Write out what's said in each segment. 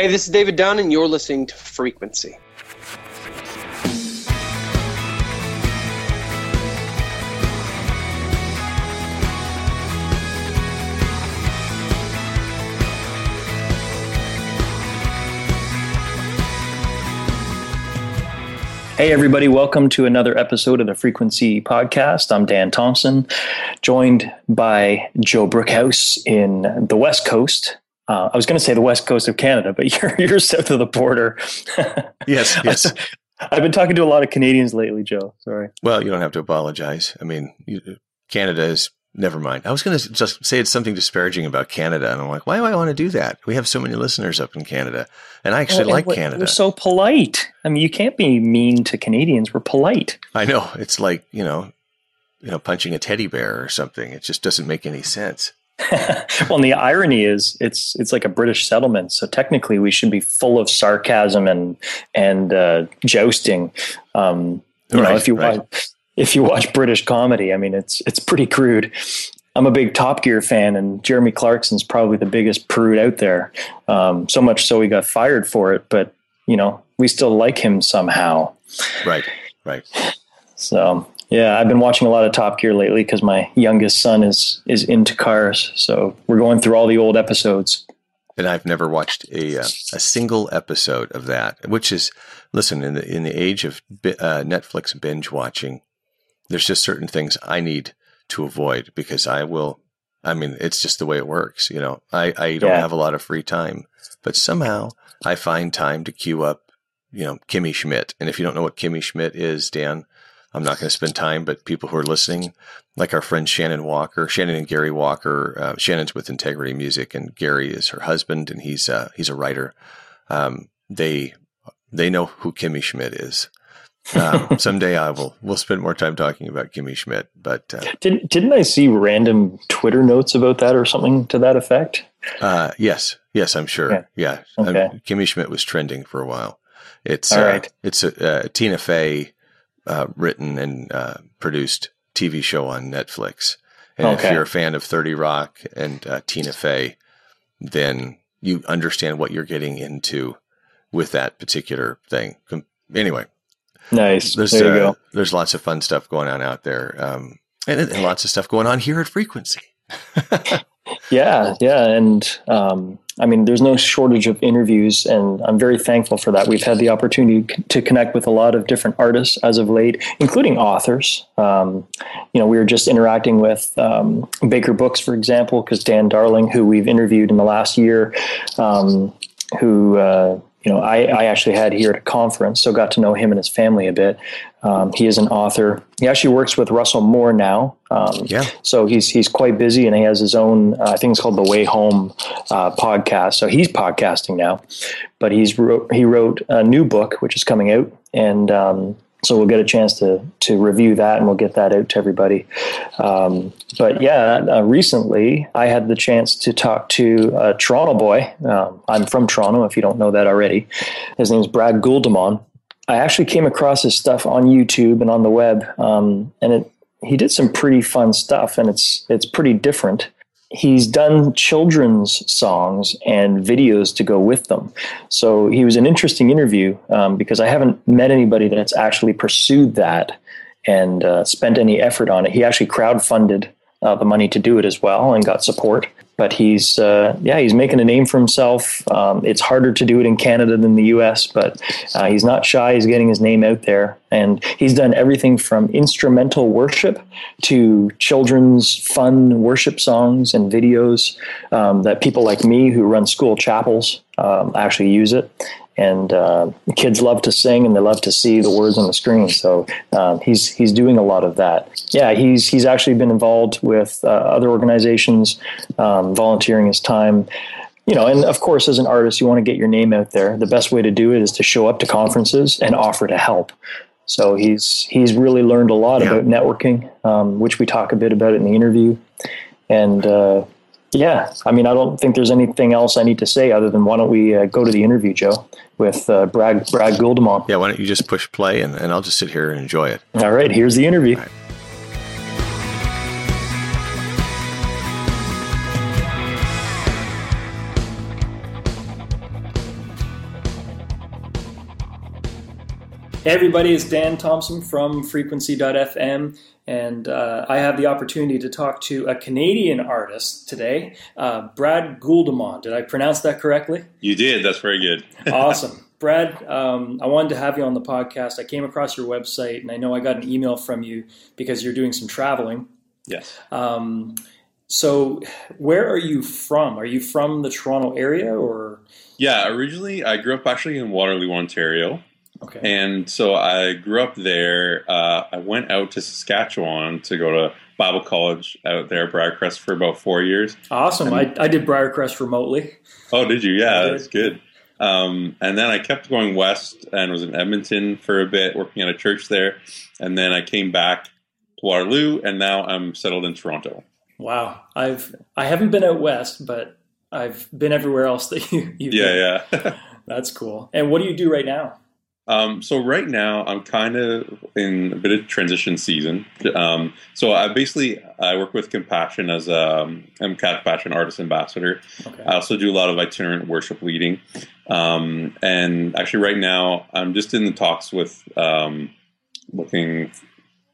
Hey, this is David Dunn, and you're listening to Frequency. Hey, everybody, welcome to another episode of the Frequency Podcast. I'm Dan Thompson, joined by Joe Brookhouse in the West Coast. Uh, I was going to say the West Coast of Canada, but you're, you're south of the border. yes, yes. I've been talking to a lot of Canadians lately, Joe. Sorry. Well, you don't have to apologize. I mean, you, Canada is never mind. I was going to just say it's something disparaging about Canada, and I'm like, why do I want to do that? We have so many listeners up in Canada, and I actually like Canada. We're so polite. I mean, you can't be mean to Canadians. We're polite. I know. It's like you know, you know, punching a teddy bear or something. It just doesn't make any sense. well, and the irony is, it's it's like a British settlement, so technically we should be full of sarcasm and and uh, jousting. Um, you right, know, if you right. watch if you watch British comedy, I mean, it's it's pretty crude. I'm a big Top Gear fan, and Jeremy Clarkson's probably the biggest prude out there. Um, so much so he got fired for it, but you know we still like him somehow. Right, right. So yeah, I've been watching a lot of Top Gear lately because my youngest son is is into cars. So we're going through all the old episodes. And I've never watched a uh, a single episode of that. Which is, listen, in the in the age of uh, Netflix binge watching, there's just certain things I need to avoid because I will. I mean, it's just the way it works. You know, I, I don't yeah. have a lot of free time, but somehow I find time to queue up, you know, Kimmy Schmidt. And if you don't know what Kimmy Schmidt is, Dan, I'm not going to spend time, but people who are listening, like our friend Shannon Walker, Shannon and Gary Walker, uh, Shannon's with Integrity Music, and Gary is her husband, and he's uh, he's a writer. Um, they they know who Kimmy Schmidt is, um, someday I will. We'll spend more time talking about Kimmy Schmidt. But uh, Did, didn't I see random Twitter notes about that or something to that effect? Uh, yes, yes, I'm sure. Yeah, yeah. Okay. Um, Kimmy Schmidt was trending for a while. It's All uh, right. it's a, Tina Fey uh, written and uh, produced TV show on Netflix. And okay. if you're a fan of Thirty Rock and uh, Tina Fey, then you understand what you're getting into with that particular thing. Anyway, Nice. There's, there you uh, go. There's lots of fun stuff going on out there, um, and, and, lots of stuff going on here at Frequency. yeah, yeah, and um, I mean, there's no shortage of interviews, and I'm very thankful for that. We've had the opportunity to connect with a lot of different artists as of late, including authors. Um, you know, we were just interacting with um, Baker Books, for example, because Dan Darling, who we've interviewed in the last year, um, who uh, you know, I, I, actually had here at a conference, so got to know him and his family a bit. Um, he is an author. He actually works with Russell Moore now. Um, yeah. So he's he's quite busy, and he has his own. Uh, I think it's called the Way Home uh, podcast. So he's podcasting now, but he's wrote, he wrote a new book which is coming out, and um, so we'll get a chance to to review that and we'll get that out to everybody. Um, but yeah, uh, recently I had the chance to talk to a Toronto boy. Um, I'm from Toronto, if you don't know that already. His name is Brad Guldemont. I actually came across his stuff on YouTube and on the web, um, and it he did some pretty fun stuff, and it's it's pretty different he's done children's songs and videos to go with them. So he was an interesting interview um, because I haven't met anybody that's actually pursued that and uh, spent any effort on it. He actually crowdfunded uh, the money to do it as well and got support. But he's uh, yeah he's making a name for himself. Um, it's harder to do it in Canada than the U.S., but uh, he's not shy. He's getting his name out there, and he's done everything from instrumental worship to children's fun worship songs and videos um, that people like me who run school chapels um, actually use it and uh, kids love to sing and they love to see the words on the screen. So um, he's he's doing a lot of that. Yeah, he's he's actually been involved with uh, other organizations, um, volunteering his time. You know, and of course, as an artist, you want to get your name out there. The best way to do it is to show up to conferences and offer to help. So he's he's really learned a lot yeah. about networking, um, which we talk a bit about in the interview, and uh, yeah, I mean, I don't think there's anything else I need to say other than why don't we uh, go to the interview, Joe, with uh, Brad Brad Guldemont. Yeah, why don't you just push play and, and I'll just sit here and enjoy it. All right, here's the interview. Hey everybody, it's Dan Thompson from Frequency.fm, and uh, I have the opportunity to talk to a Canadian artist today, uh, Brad Gouldemont. Did I pronounce that correctly? You did. That's very good. awesome. Brad, um, I wanted to have you on the podcast. I came across your website, and I know I got an email from you because you're doing some traveling. Yes. Um, so, where are you from? Are you from the Toronto area, or? Yeah, originally I grew up actually in Waterloo, Ontario. Okay. And so I grew up there. Uh, I went out to Saskatchewan to go to Bible college out there, Briarcrest, for about four years. Awesome. I, I did Briarcrest remotely. Oh, did you? Yeah, that's good. Um, and then I kept going west and was in Edmonton for a bit, working at a church there. And then I came back to Waterloo, and now I'm settled in Toronto. Wow, I've I haven't been out west, but I've been everywhere else that you. yeah, been. yeah. That's cool. And what do you do right now? Um, so right now I'm kind of in a bit of transition season. Um, so I basically I work with Compassion as a um, I'm Compassion artist ambassador. Okay. I also do a lot of itinerant worship leading, um, and actually right now I'm just in the talks with um, looking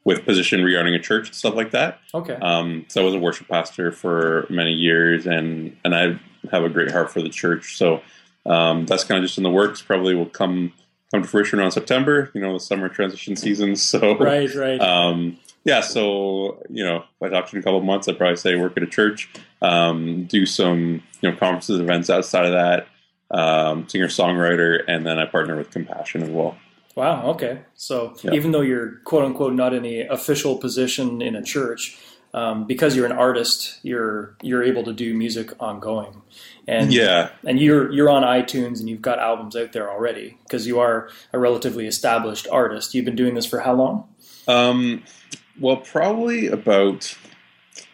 with position regarding a church and stuff like that. Okay. Um, so I was a worship pastor for many years, and and I have a great heart for the church. So that's kind of just in the works. Probably will come come to fruition around September. You know, the summer transition season. So right, right. Um, yeah, so you know, if I talk to you in a couple of months, I'd probably say work at a church, um, do some you know conferences, events outside of that, um, singer songwriter, and then I partner with Compassion as well. Wow. Okay. So yeah. even though you're quote unquote not in the official position in a church, um, because you're an artist, you're you're able to do music ongoing, and yeah, and you're you're on iTunes and you've got albums out there already because you are a relatively established artist. You've been doing this for how long? Um, well, probably about.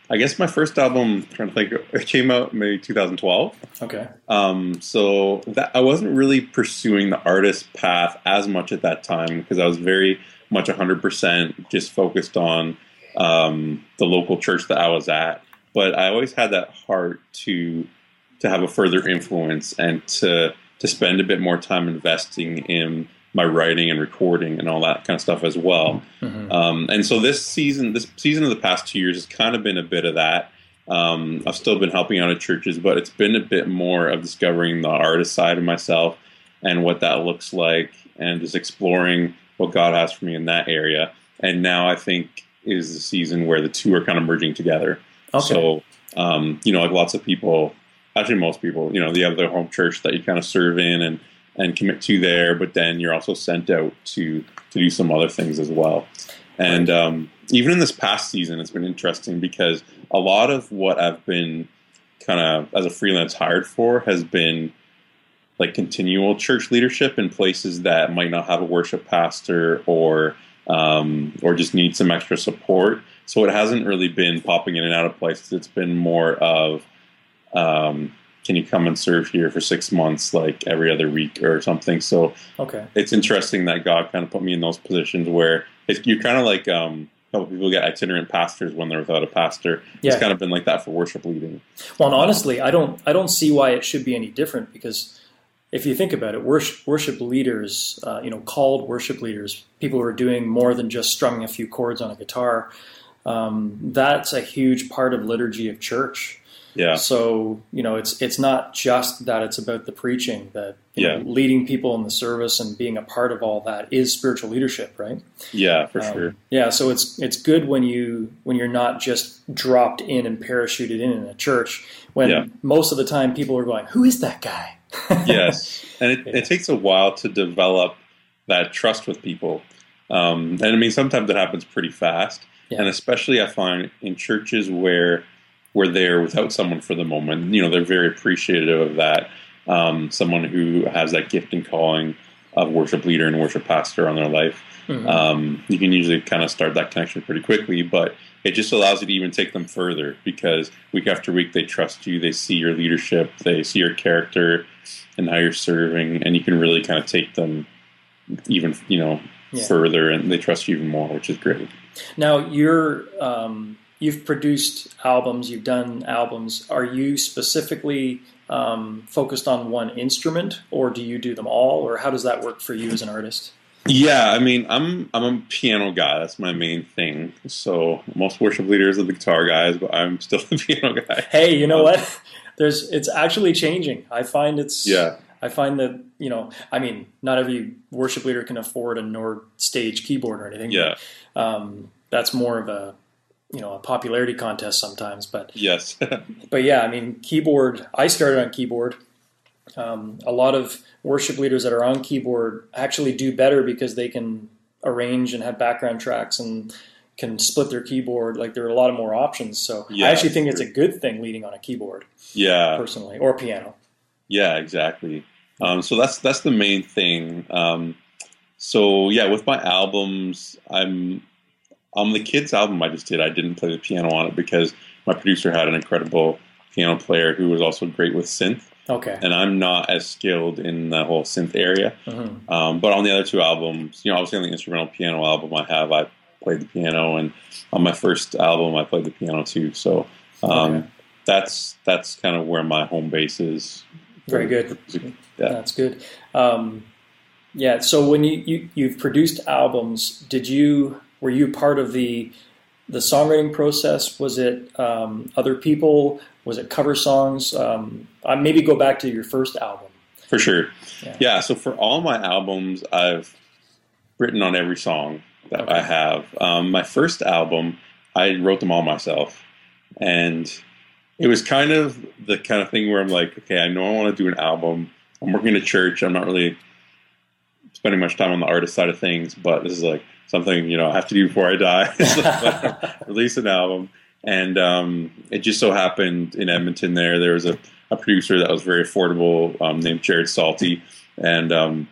I guess my first album, I'm trying to think, it came out maybe 2012. Okay. Um, so that I wasn't really pursuing the artist path as much at that time because I was very much 100% just focused on um, the local church that I was at. But I always had that heart to to have a further influence and to to spend a bit more time investing in my writing and recording and all that kind of stuff as well. Mm-hmm. Um, and so this season, this season of the past two years has kind of been a bit of that. Um, I've still been helping out at churches, but it's been a bit more of discovering the artist side of myself and what that looks like, and just exploring what God has for me in that area. And now I think is the season where the two are kind of merging together. Okay. So, um, you know, like lots of people, actually most people, you know, you have their home church that you kind of serve in and and commit to there, but then you're also sent out to to do some other things as well. And um, even in this past season, it's been interesting because a lot of what I've been kind of as a freelance hired for has been like continual church leadership in places that might not have a worship pastor or um, or just need some extra support. So it hasn't really been popping in and out of places. It's been more of, um, can you come and serve here for six months, like every other week or something? So okay, it's interesting that God kind of put me in those positions where you're kind of like um, people get itinerant pastors when they're without a pastor. Yeah. It's kind of been like that for worship leading. Well, and honestly, I don't I don't see why it should be any different because if you think about it, worship, worship leaders, uh, you know, called worship leaders, people who are doing more than just strumming a few chords on a guitar, um, that's a huge part of liturgy of church. Yeah. So you know, it's it's not just that it's about the preaching. That yeah. Know, leading people in the service and being a part of all that is spiritual leadership, right? Yeah, for um, sure. Yeah. So it's it's good when you when you're not just dropped in and parachuted in in a church. When yeah. most of the time people are going, "Who is that guy?" Yes, and it, yeah. it, takes a while to develop that trust with people. Um, and I mean, sometimes it happens pretty fast, yeah. and especially I find in churches where we're there without someone for the moment. You know, they're very appreciative of that. Um, someone who has that gift and calling of worship leader and worship pastor on their life. Mm-hmm. Um, you can usually kind of start that connection pretty quickly, but it just allows you to even take them further because week after week they trust you, they see your leadership, they see your character and how you're serving, and you can really kind of take them even you know yeah. further, and they trust you even more, which is great. Now you're um, you've produced albums, you've done albums. Are you specifically um, focused on one instrument, or do you do them all, or how does that work for you as an artist? Yeah, I mean, I'm I'm a piano guy. That's my main thing. So most worship leaders are the guitar guys, but I'm still the piano guy. Hey, you know um, what? There's it's actually changing. I find it's yeah. I find that you know, I mean, not every worship leader can afford a Nord stage keyboard or anything. Yeah, but, um, that's more of a you know a popularity contest sometimes. But yes, but yeah, I mean, keyboard. I started on keyboard. Um, a lot of worship leaders that are on keyboard actually do better because they can arrange and have background tracks and can split their keyboard. Like there are a lot of more options. So yeah, I actually think it's a good thing leading on a keyboard. Yeah, personally, or piano. Yeah, exactly. Um, so that's that's the main thing. Um, so yeah, with my albums, I'm on um, the kids album I just did. I didn't play the piano on it because my producer had an incredible piano player who was also great with synth. Okay. And I'm not as skilled in the whole synth area. Mm-hmm. Um, but on the other two albums, you know, obviously on the instrumental piano album I have, I played the piano, and on my first album I played the piano too. So um, okay. that's that's kind of where my home base is. Very good. Yeah. That's good. Um, yeah. So when you, you you've produced albums, did you were you part of the the songwriting process? Was it um, other people? Was it cover songs? Um, maybe go back to your first album. For sure. Yeah. yeah. So for all my albums, I've written on every song that okay. I have. Um, my first album, I wrote them all myself, and it was kind of the kind of thing where I'm like, okay, I know I want to do an album. I'm working in a church. I'm not really spending much time on the artist side of things, but this is like something you know I have to do before I die. release an album, and um, it just so happened in Edmonton there there was a, a producer that was very affordable um, named Jared Salte, and um,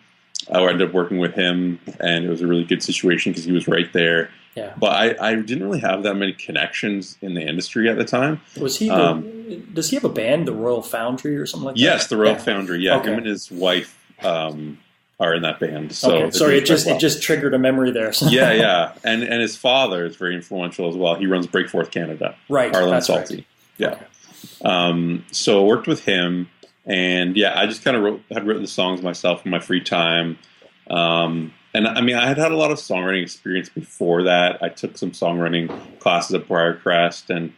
I ended up working with him, and it was a really good situation because he was right there. Yeah. But I, I didn't really have that many connections in the industry at the time. Was he? The, um, does he have a band, the Royal Foundry, or something like yes, that? Yes, the Royal yeah. Foundry. Yeah, okay. him and his wife um, are in that band. So okay. sorry, it just well. it just triggered a memory there. yeah, yeah, and and his father is very influential as well. He runs Breakforth Canada. Right, Arlen Salte. Right. Yeah. Okay. Um, so I worked with him, and yeah, I just kind of wrote had written the songs myself in my free time. Um, and I mean, I had had a lot of songwriting experience before that. I took some songwriting classes at Briarcrest and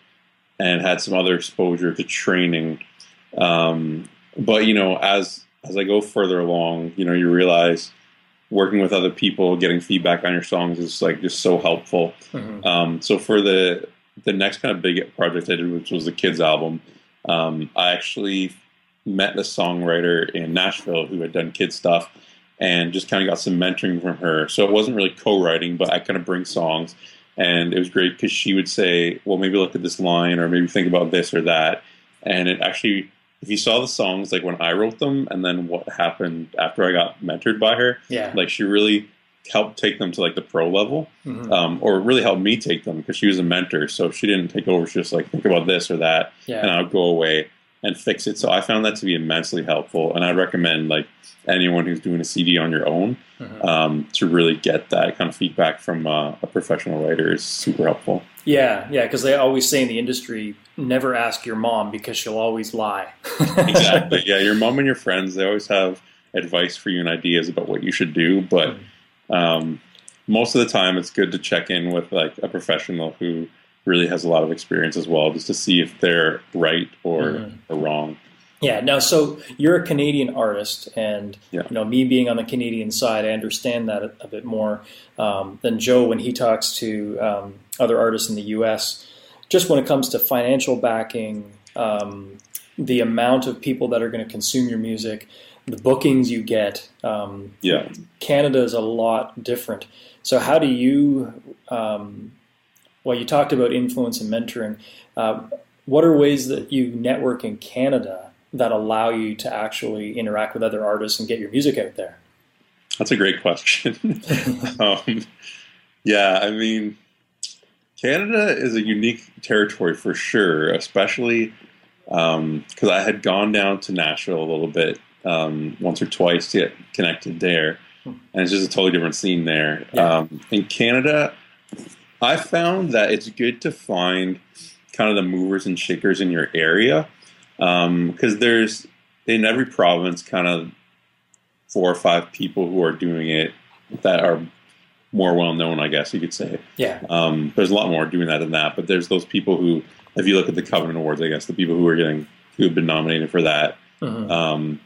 and had some other exposure to training. Um, but you know, as as I go further along, you know, you realize working with other people, getting feedback on your songs is like just so helpful. Mm-hmm. Um, so for the the next kind of big project I did, which was the kids album, um, I actually met the songwriter in Nashville who had done kids stuff, and just kind of got some mentoring from her. So it wasn't really co-writing, but I kind of bring songs, and it was great because she would say, "Well, maybe look at this line, or maybe think about this or that," and it actually if you saw the songs like when I wrote them and then what happened after I got mentored by her, yeah, like she really helped take them to like the pro level, mm-hmm. um, or really helped me take them because she was a mentor. So if she didn't take over; she just like think about this or that, yeah. and I would go away and fix it. So I found that to be immensely helpful, and I recommend like anyone who's doing a CD on your own mm-hmm. um, to really get that kind of feedback from uh, a professional writer is super helpful. Yeah, yeah, because they always say in the industry, never ask your mom because she'll always lie. exactly. Yeah, your mom and your friends, they always have advice for you and ideas about what you should do, but mm-hmm. um, most of the time, it's good to check in with like a professional who really has a lot of experience as well, just to see if they're right or, mm-hmm. or wrong. Yeah. Now, so you're a Canadian artist, and yeah. you know me being on the Canadian side, I understand that a, a bit more um, than Joe when he talks to um, other artists in the U.S. Just when it comes to financial backing, um, the amount of people that are going to consume your music, the bookings you get. Um, yeah. Canada is a lot different. So, how do you? Well, you talked about influence and mentoring. Uh, what are ways that you network in Canada that allow you to actually interact with other artists and get your music out there? That's a great question. um, yeah, I mean, Canada is a unique territory for sure, especially because um, I had gone down to Nashville a little bit um, once or twice to get connected there, and it's just a totally different scene there. Yeah. Um, in Canada, I found that it's good to find kind of the movers and shakers in your area because um, there's in every province kind of four or five people who are doing it that are more well known, I guess you could say. Yeah. Um, there's a lot more doing that than that, but there's those people who, if you look at the Covenant Awards, I guess the people who are getting who have been nominated for that, Mhm. um,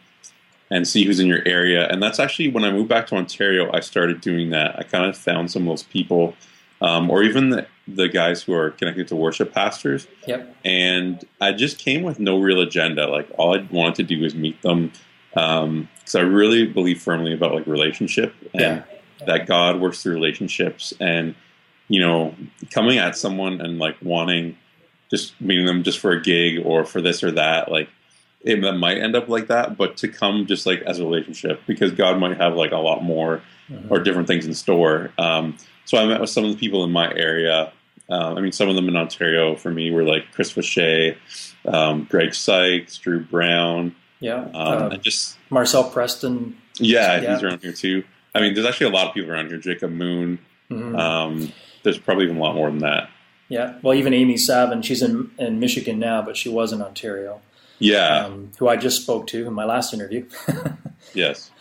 and see who's in your area. And that's actually when I moved back to Ontario, I started doing that. I kind of found some of those people, um, or even the, the guys who are connected to worship pastors, Yep. and I just came with no real agenda. Like all I wanted to do was meet them, because I really believe firmly about like relationship and Yeah. that God works through relationships. And you know, coming at someone and like wanting just meeting them just for a gig or for this or that, like it might end up like that. But to come just like as a relationship, because God might have like a lot more Mhm. or different things in store. Um, so I met with some of the people in my area. Uh, I mean, some of them in Ontario for me were like Chris Fache, um, Greg Sykes, Drew Brown, Yeah. um, Uh, and just Marcel Preston. yeah, Yeah. he's around here too. I mean, there's actually a lot of people around here. Jacob Moon. Mhm. Um, there's probably even a lot more than that. yeah. Well, even Amy Savin, she's in, in Michigan now, but she was in Ontario, Yeah. um, who I just spoke to in my last interview. yes.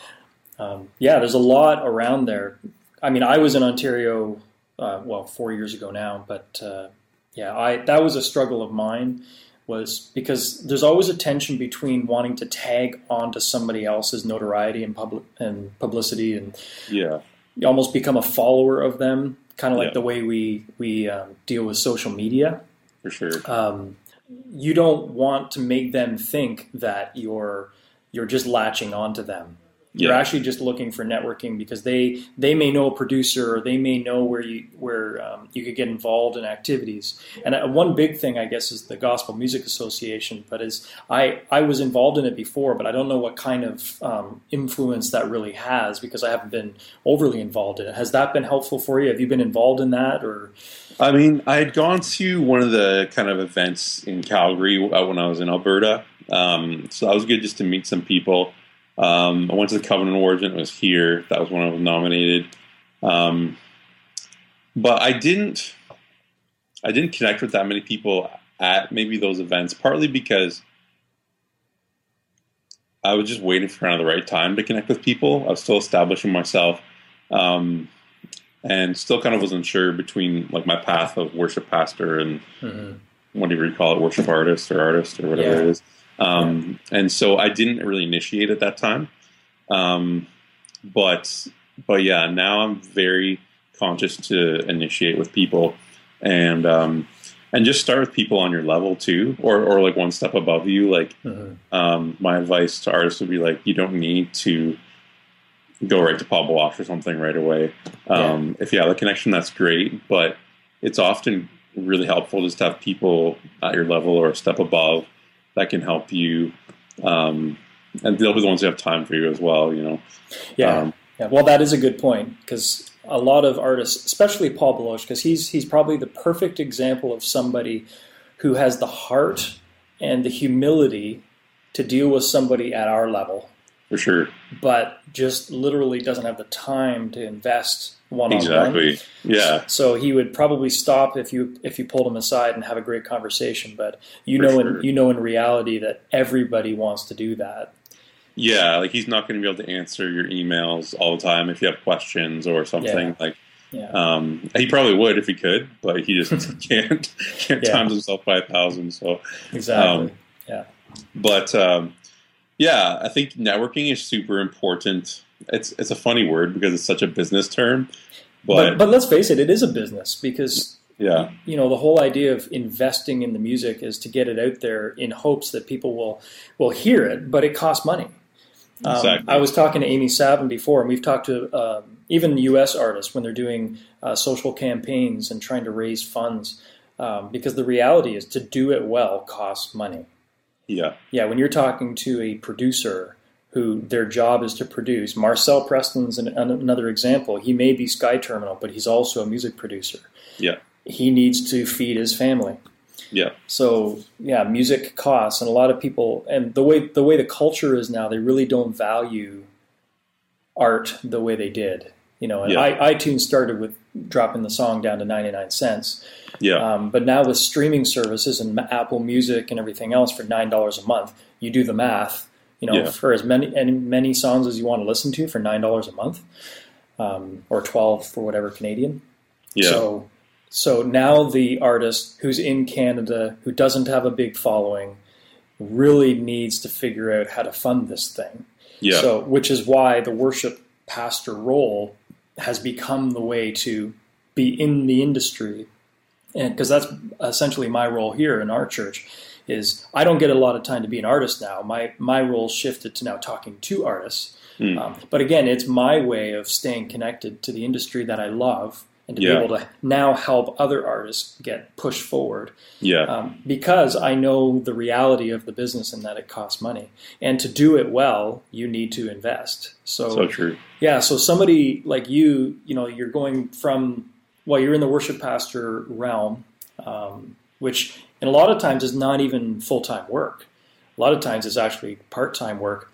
Um, yeah, there's a lot around there. I mean, I was in Ontario, uh, well, four years ago now, but uh, yeah, I that was a struggle of mine. Was because there's always a tension between wanting to tag onto somebody else's notoriety and public and publicity, and Yeah. you almost become a follower of them, kind of like Yeah. the way we we um, deal with social media. For sure. Um, you don't want to make them think that you're you're just latching onto them. You're Yeah. actually just looking for networking because they they may know a producer or they may know where you where um, you could get involved in activities. And uh, one big thing, I guess, is the Gospel Music Association. But is I I was involved in it before, but I don't know what kind of um, influence that really has because I haven't been overly involved in it. Has that been helpful for you? Have you been involved in that or? I mean, I had gone to one of the kind of events in Calgary uh, when I was in Alberta. Um, so that was good just to meet some people. Um, I went to the Covenant Awards and it was here. That was when I was nominated. Um, but I didn't, I didn't connect with that many people at maybe those events. Partly because I was just waiting for kind of the right time to connect with people. I was still establishing myself. Um, and still kind of wasn't sure between like my path of worship pastor and whatever you call it, worship artist or artist or whatever Yeah. it is. Um, And so I didn't really initiate at that time. Um, but but yeah, now I'm very conscious to initiate with people and um, and just start with people on your level too, or or like one step above you. Like Mhm. um, my advice to artists would be like, you don't need to go right to Paul Baloche or something right away. Um, If you have a connection, that's great, but it's often really helpful just to have people at your level or a step above that can help you. Um, and they'll be the ones who have time for you as well, you know. Yeah, Um, yeah. Well, that is a good point because a lot of artists, especially Paul Baloche, because he's he's probably the perfect example of somebody who has the heart and the humility to deal with somebody at our level, for sure. but just literally doesn't have the time to invest one on one. Exactly. Yeah. So he would probably stop if you if you pulled him aside and have a great conversation. But you For know, sure. in you know, in reality, that everybody wants to do that. Yeah. Like he's not going to be able to answer your emails all the time if you have questions or something. Yeah. Like, Yeah. Um, he probably would if he could, but he just can't can't Yeah. times himself by a thousand. So, Exactly. um, but um, yeah, I think networking is super important. It's it's a funny word because it's such a business term, but, but, but let's face it, it is a business because yeah, you know the whole idea of investing in the music is to get it out there in hopes that people will will hear it, but it costs money. Um, Exactly. I was talking to Amy Savin before, and we've talked to um, even U.S. artists when they're doing uh, social campaigns and trying to raise funds, um, because the reality is to do it well costs money. Yeah, Yeah, when you're talking to a producer who their job is to produce, Marcel Preston's an, an, another example. He may be Sky Terminal, but he's also a music producer. yeah, He needs to feed his family. yeah, So yeah, music costs, and a lot of people, and the way the way the culture is now, they really don't value art the way they did. You know, Yeah. I, iTunes started with dropping the song down to ninety nine cents, yeah, um, but now with streaming services and Apple Music and everything else for nine dollars a month, you do the math. You know, Yeah. for as many and many songs as you want to listen to for nine dollars a month, um, or 12 for whatever Canadian. Yeah. So, so now the artist who's in Canada who doesn't have a big following really needs to figure out how to fund this thing. yeah. So, which is why the worship pastor role has become the way to be in the industry, and because that's essentially my role here in our church. Is I don't get a lot of time to be an artist now. My my role shifted to now talking to artists. Hmm. Um, but again, it's my way of staying connected to the industry that I love and to Yeah. be able to now help other artists get pushed forward yeah. um, because I know the reality of the business and that it costs money. And to do it well, you need to invest. So, so true. yeah, so somebody like you, you know, you're going from well, you're in the worship pastor realm, um, which and a lot of times is not even full time work. A lot of times it's actually part time work.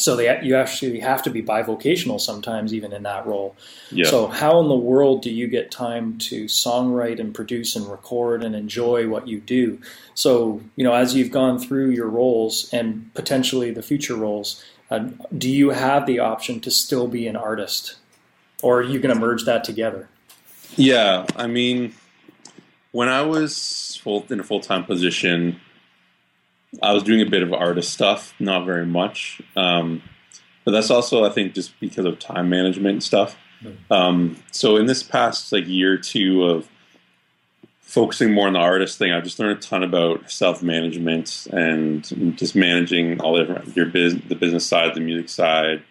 So they, you actually have to be bivocational sometimes, even in that role. Yeah. So, how in the world do you get time to songwrite and produce and record and enjoy what you do? So, you know, as you've gone through your roles and potentially the future roles, uh, do you have the option to still be an artist, or are you going to merge that together? Yeah, I mean, when I was full in a full time position, I was doing a bit of artist stuff, not very much. Um, but that's also, I think, just because of time management and stuff. Um, so in this past like year or two of focusing more on the artist thing, I've just learned a ton about self management and just managing all the different your business, the business side, the music side,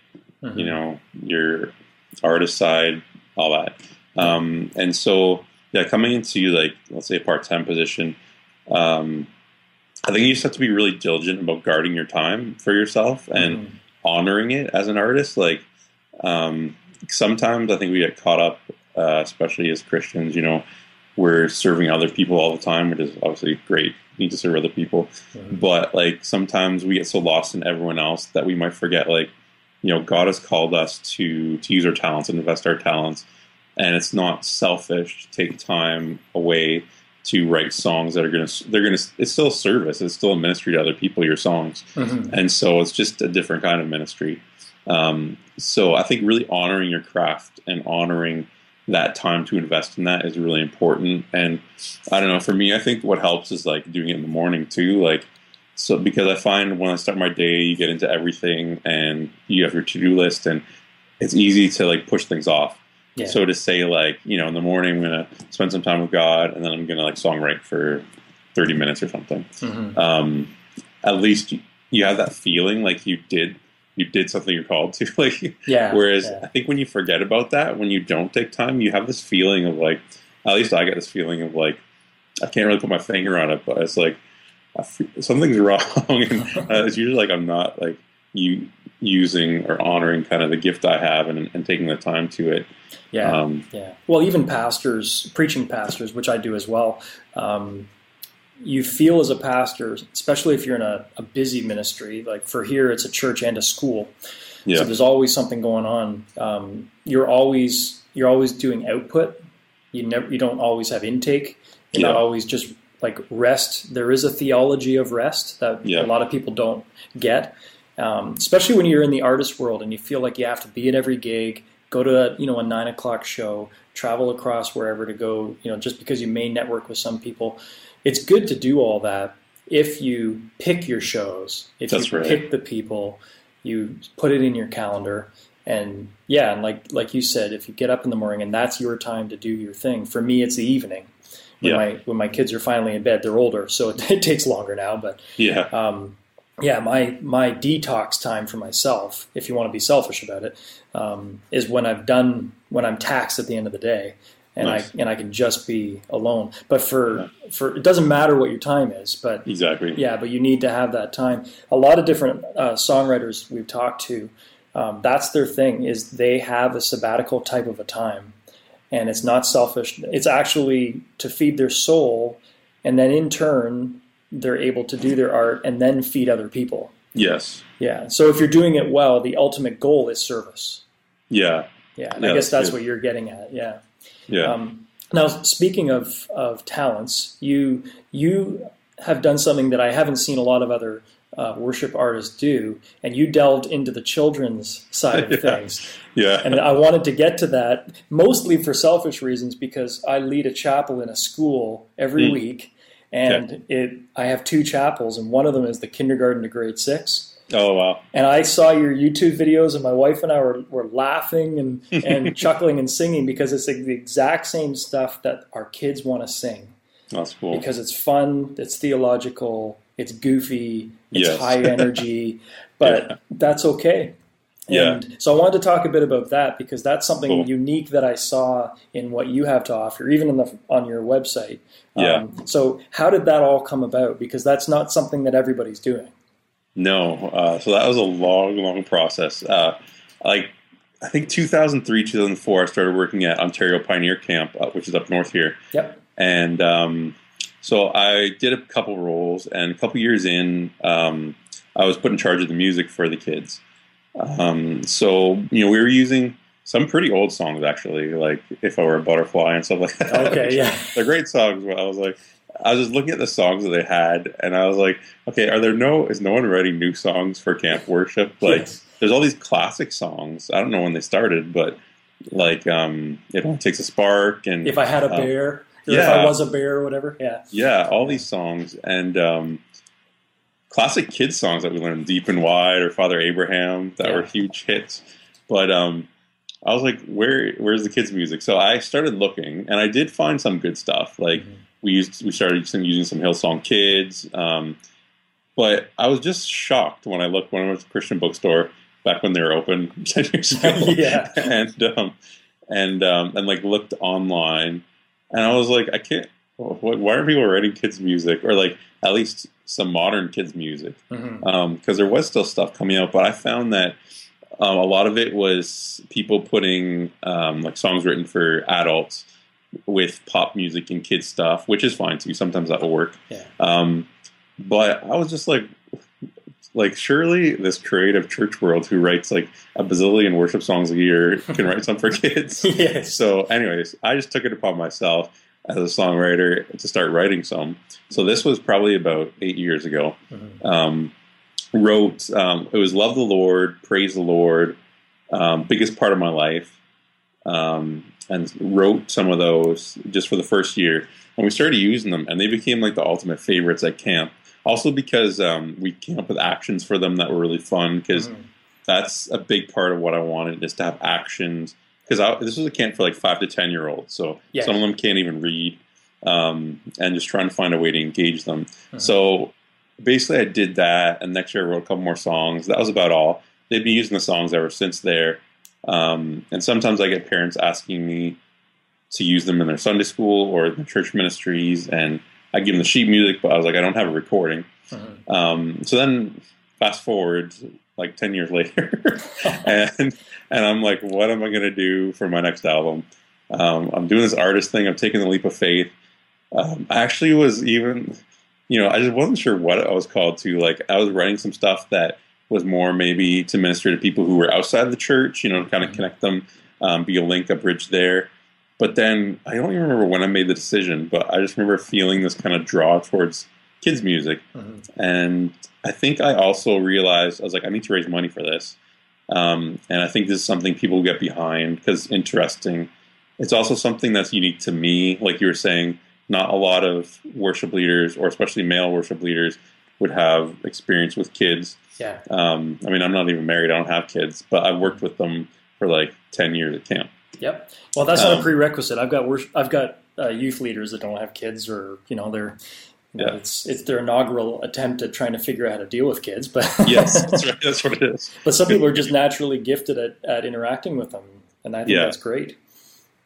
you know, your artist side, all that. Um, and so, yeah, coming into like let's say a part time position, um, I think you just have to be really diligent about guarding your time for yourself and Mhm. honoring it as an artist. Like um, sometimes I think we get caught up, uh, especially as Christians. You know, we're serving other people all the time, which is obviously great. You need to serve other people, Mhm. but like sometimes we get so lost in everyone else that we might forget like you know god has called us to to use our talents and invest our talents and it's not selfish to take time away to write songs that are going to they're going to it's still a service it's still a ministry to other people your songs. Mhm. and so it's just a different kind of ministry. Um, so i think really honoring your craft and honoring that time to invest in that is really important. And i don't know for me i think what helps is like doing it in the morning too like so because i find when i start my day you get into everything and you have your to-do list and it's easy to like push things off Yeah. so to say like you know in the morning i'm gonna spend some time with god and then i'm gonna like songwrite for 30 minutes or something Mhm. um, at least you, you have that feeling like you did you did something you're called to like Yeah. whereas yeah. i think when you forget about that when you don't take time you have this feeling of like at least i get this feeling of like i can't really put my finger on it but it's like something's wrong and uh, it's usually like i'm not like you using or honoring kind of the gift i have and, and taking the time to it yeah. um, Yeah. Well, even pastors, preaching pastors, which I do as well, um, you feel as a pastor, especially if you're in a, a busy ministry, like for here, it's a church and a school. yeah So there's always something going on. Um, you're always you're always doing output. You never you don't always have intake. You're not always just like rest. There is a theology of rest that Yeah. a lot of people don't get, um, especially when you're in the artist world and you feel like you have to be at every gig, go to a, you know a nine o'clock show, travel across wherever to go. You know, just because you may network with some people, it's good to do all that if you pick your shows. If That's you right. pick the people, you put it in your calendar and yeah and like like you said if you get up in the morning and that's your time to do your thing for me it's the evening when Yeah. my when my kids are finally in bed they're older so it, it takes longer now but yeah um, yeah my my detox time for myself if you want to be selfish about it um, is when i've done when i'm taxed at the end of the day and Nice. i and i can just be alone but for for it doesn't matter what your time is but exactly yeah, but you need to have that time. A lot of different uh, songwriters we've talked to, um, that's their thing is they have a sabbatical type of a time, and it's not selfish. It's actually to feed their soul, and then in turn they're able to do their art and then feed other people. yes Yeah. So if you're doing it well, the ultimate goal is service. yeah Yeah, and Yeah, I guess that's that's what you're getting at. Yeah. yeah Um, now, speaking of, of talents, you you have done something that I haven't seen a lot of other uh, worship artists do, and you delved into the children's side of Yeah. things. Yeah. And I wanted to get to that mostly for selfish reasons because I lead a chapel in a school every Mm. week, and it I have two chapels, and one of them is the kindergarten to grade six. oh wow. And I saw your YouTube videos, and my wife and I were, were laughing and, and chuckling and singing because it's the exact same stuff that our kids want to sing That's cool. because it's fun, it's theological, it's goofy, it's Yes. high energy, but Yeah. that's okay. Yeah. And so I wanted to talk a bit about that because that's something Cool. unique that I saw in what you have to offer, even in the on your website. Yeah. Um, so how did that all come about? Because that's not something that everybody's doing. No, uh, so that was a long, long process. Uh, like I think 2003, 2004, I started working at Ontario Pioneer Camp, uh, which is up north here, Yep. and um, so I did a couple roles. And a couple years in, um, I was put in charge of the music for the kids. Um, so you know, we were using some pretty old songs actually, like "If I Were a Butterfly" and stuff like that. Okay. Yeah. they're great songs. But I was like, I was just looking at the songs that they had, and I was like, okay, are there no is no one writing new songs for camp worship? Like, Yes. there's all these classic songs. I don't know when they started, but like, um, it only takes a spark, and If I had a uh, bear, or if. I was a bear, or whatever. Yeah. yeah, all these songs and um, classic kids songs that we learned, "Deep and Wide" or "Father Abraham," that Yeah. were huge hits. But um, I was like, "Where, where's the kids' music?" So I started looking, and I did find some good stuff. Like Mhm. we used, we started using, using some Hillsong Kids. Um, but I was just shocked when I looked when I went to the Christian bookstore back when they were open ten years ago. Yeah. and um, and um, and like looked online, and I was like, I can't. Why are people writing kids' music, or like at least some modern kids' music? Because there was still stuff coming out, but I found that um, a lot of it was people putting um, like songs written for adults with pop music and kids stuff, which is fine too. Sometimes that will work. Yeah. Um, but I was just like, like surely this creative church world who writes like a bazillion worship songs a year can write some for kids. yes. So, anyways, I just took it upon myself as a songwriter to start writing some. So this was probably about eight years ago. Mhm. Um, wrote um, it was love the Lord, praise the Lord, um, biggest part of my life, um, and wrote some of those just for the first year. And we started using them, and they became like the ultimate favorites at camp. Also because um, we came up with actions for them that were really fun because Mhm. that's a big part of what I wanted is to have actions. Because this was a camp for like five to ten year olds, so Yeah. some of them can't even read, um, and just trying to find a way to engage them. Mhm. So basically, I did that, and next year I wrote a couple more songs. That was about all. They've been using the songs ever since there, um, and sometimes I get parents asking me to use them in their Sunday school or their church ministries, and I give them the sheet music, but I was like, I don't have a recording. Mhm. Um, so then, fast forward like ten years later, and and I'm like, what am I going to do for my next album? Um, I'm doing this artist thing. I'm taking the leap of faith. Um, I actually was even, you know, I just wasn't sure what I was called to. Like, I was writing some stuff that was more maybe to minister to people who were outside the church. You know, to kind of Mhm. connect them, um, be a link, a bridge there. But then I don't even remember when I made the decision, but I just remember feeling this kind of draw towards kids' music. Mhm. And I think I also realized I was like, I need to raise money for this. Um, and I think this is something people get behind because interesting. It's also something that's unique to me. Like you were saying, not a lot of worship leaders, or especially male worship leaders, would have experience with kids. Yeah. Um, I mean, I'm not even married. I don't have kids, but I've worked with them for like 10 years at camp. Yep. Well, that's not Um, a prerequisite. I've got worship, I've got uh, youth leaders that don't have kids, or you know, they're Yeah. it's it's their inaugural attempt at trying to figure out how to deal with kids. But Yes, that's right. That's what it is. but some people are just naturally gifted at, at interacting with them, and I think Yeah. that's great.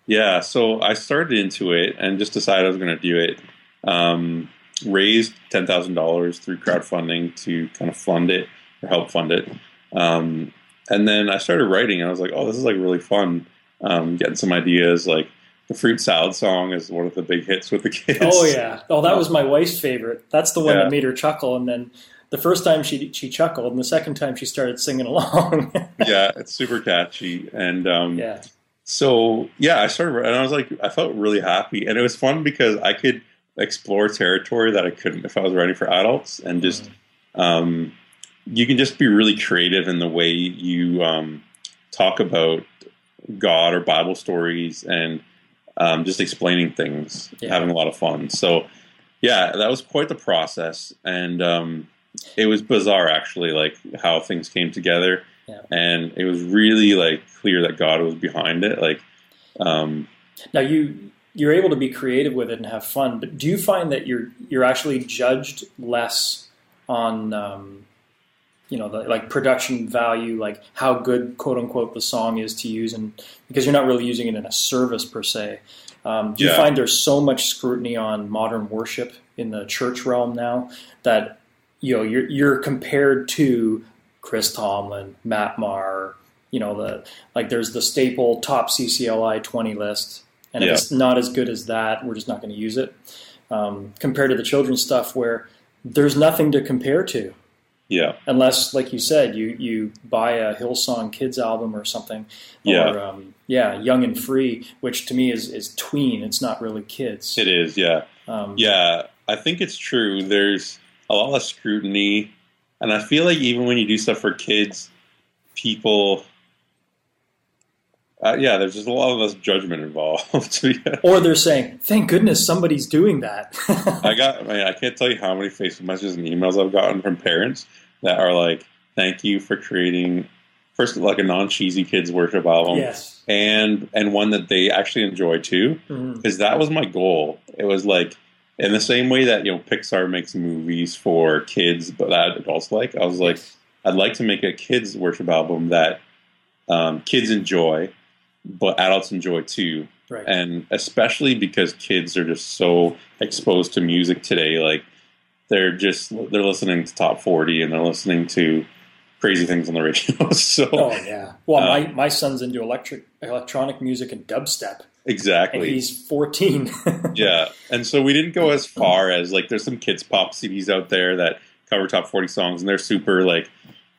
Yeah, so I started into it and just decided I was going to do it. Um, raised ten thousand dollars through crowdfunding to kind of fund it or help fund it, um, and then I started writing. And I was like, "Oh, this is like really fun." Um, getting some ideas. Like the fruit salad song is one of the big hits with the kids. Oh yeah. Oh, that was my wife's favorite. That's the one Yeah. that made her chuckle, and then the first time she she chuckled, and the second time she started singing along. yeah, it's super catchy, and um, yeah. so yeah, I started, and I was like, I felt really happy, and it was fun because I could explore territory that I couldn't if I was writing for adults, and just um, you can just be really creative in the way you um, talk about God or Bible stories and um, just explaining things, Yeah. having a lot of fun. So, yeah, that was quite the process, and um, it was bizarre actually, like how things came together, Yeah. and it was really like clear that God was behind it. Like, um, Now you you're able to be creative with it and have fun, but do you find that you're you're actually judged less on um, you know the like production value, like how good quote unquote the song is to use, and because you're not really using it in a service per se. Um, do you find there's so much scrutiny on modern worship in the church realm now that you know you're you're compared to Chris Tomlin, Matt Maher, you know the like there's the staple top CCLI 20 list, and if it's not as good as that, we're just not going to use it. Um, compared to the children's stuff, where there's nothing to compare to, yeah, unless, like you said, you you buy a Hillsong Kids album or something, Yeah. or um, yeah, Young and Free, which to me is is tween. It's not really kids. it is. Yeah, Um, Yeah, I think it's true. There's a lot of scrutiny, and I feel like even when you do stuff for kids, people, uh, yeah, there's just a lot of less judgment involved. Or they're saying, "Thank goodness somebody's doing that." I got, I, mean, I can't tell you how many Facebook messages and emails I've gotten from parents that are like, "Thank you for creating." First, like a non-cheesy kids worship album, yes. and and one that they actually enjoy too. Because that was my goal. It was like in the same way that you know Pixar makes movies for kids, but that adults like. I was like, I'd like to make a kids worship album that um, kids enjoy, but adults enjoy too. Right. And especially because kids are just so exposed to music today, like they're just they're listening to top forty and they're listening to crazy things on the radio. so Oh yeah. Well, Uh, my, my son's into electric electronic music and dubstep, and exactly, he's 14. yeah and so we didn't go as far as like there's some kids pop cds out there that cover top 40 songs and they're super like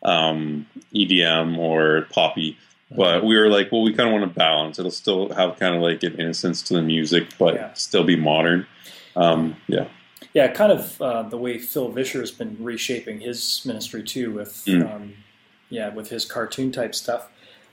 um edm or poppy but we were like well we kind of want to balance it'll still have kind of like an innocence to the music but Yeah. still be modern um yeah Yeah, kind of uh, the way Phil Vischer has been reshaping his ministry too, with Mm. um, yeah, with his cartoon type stuff.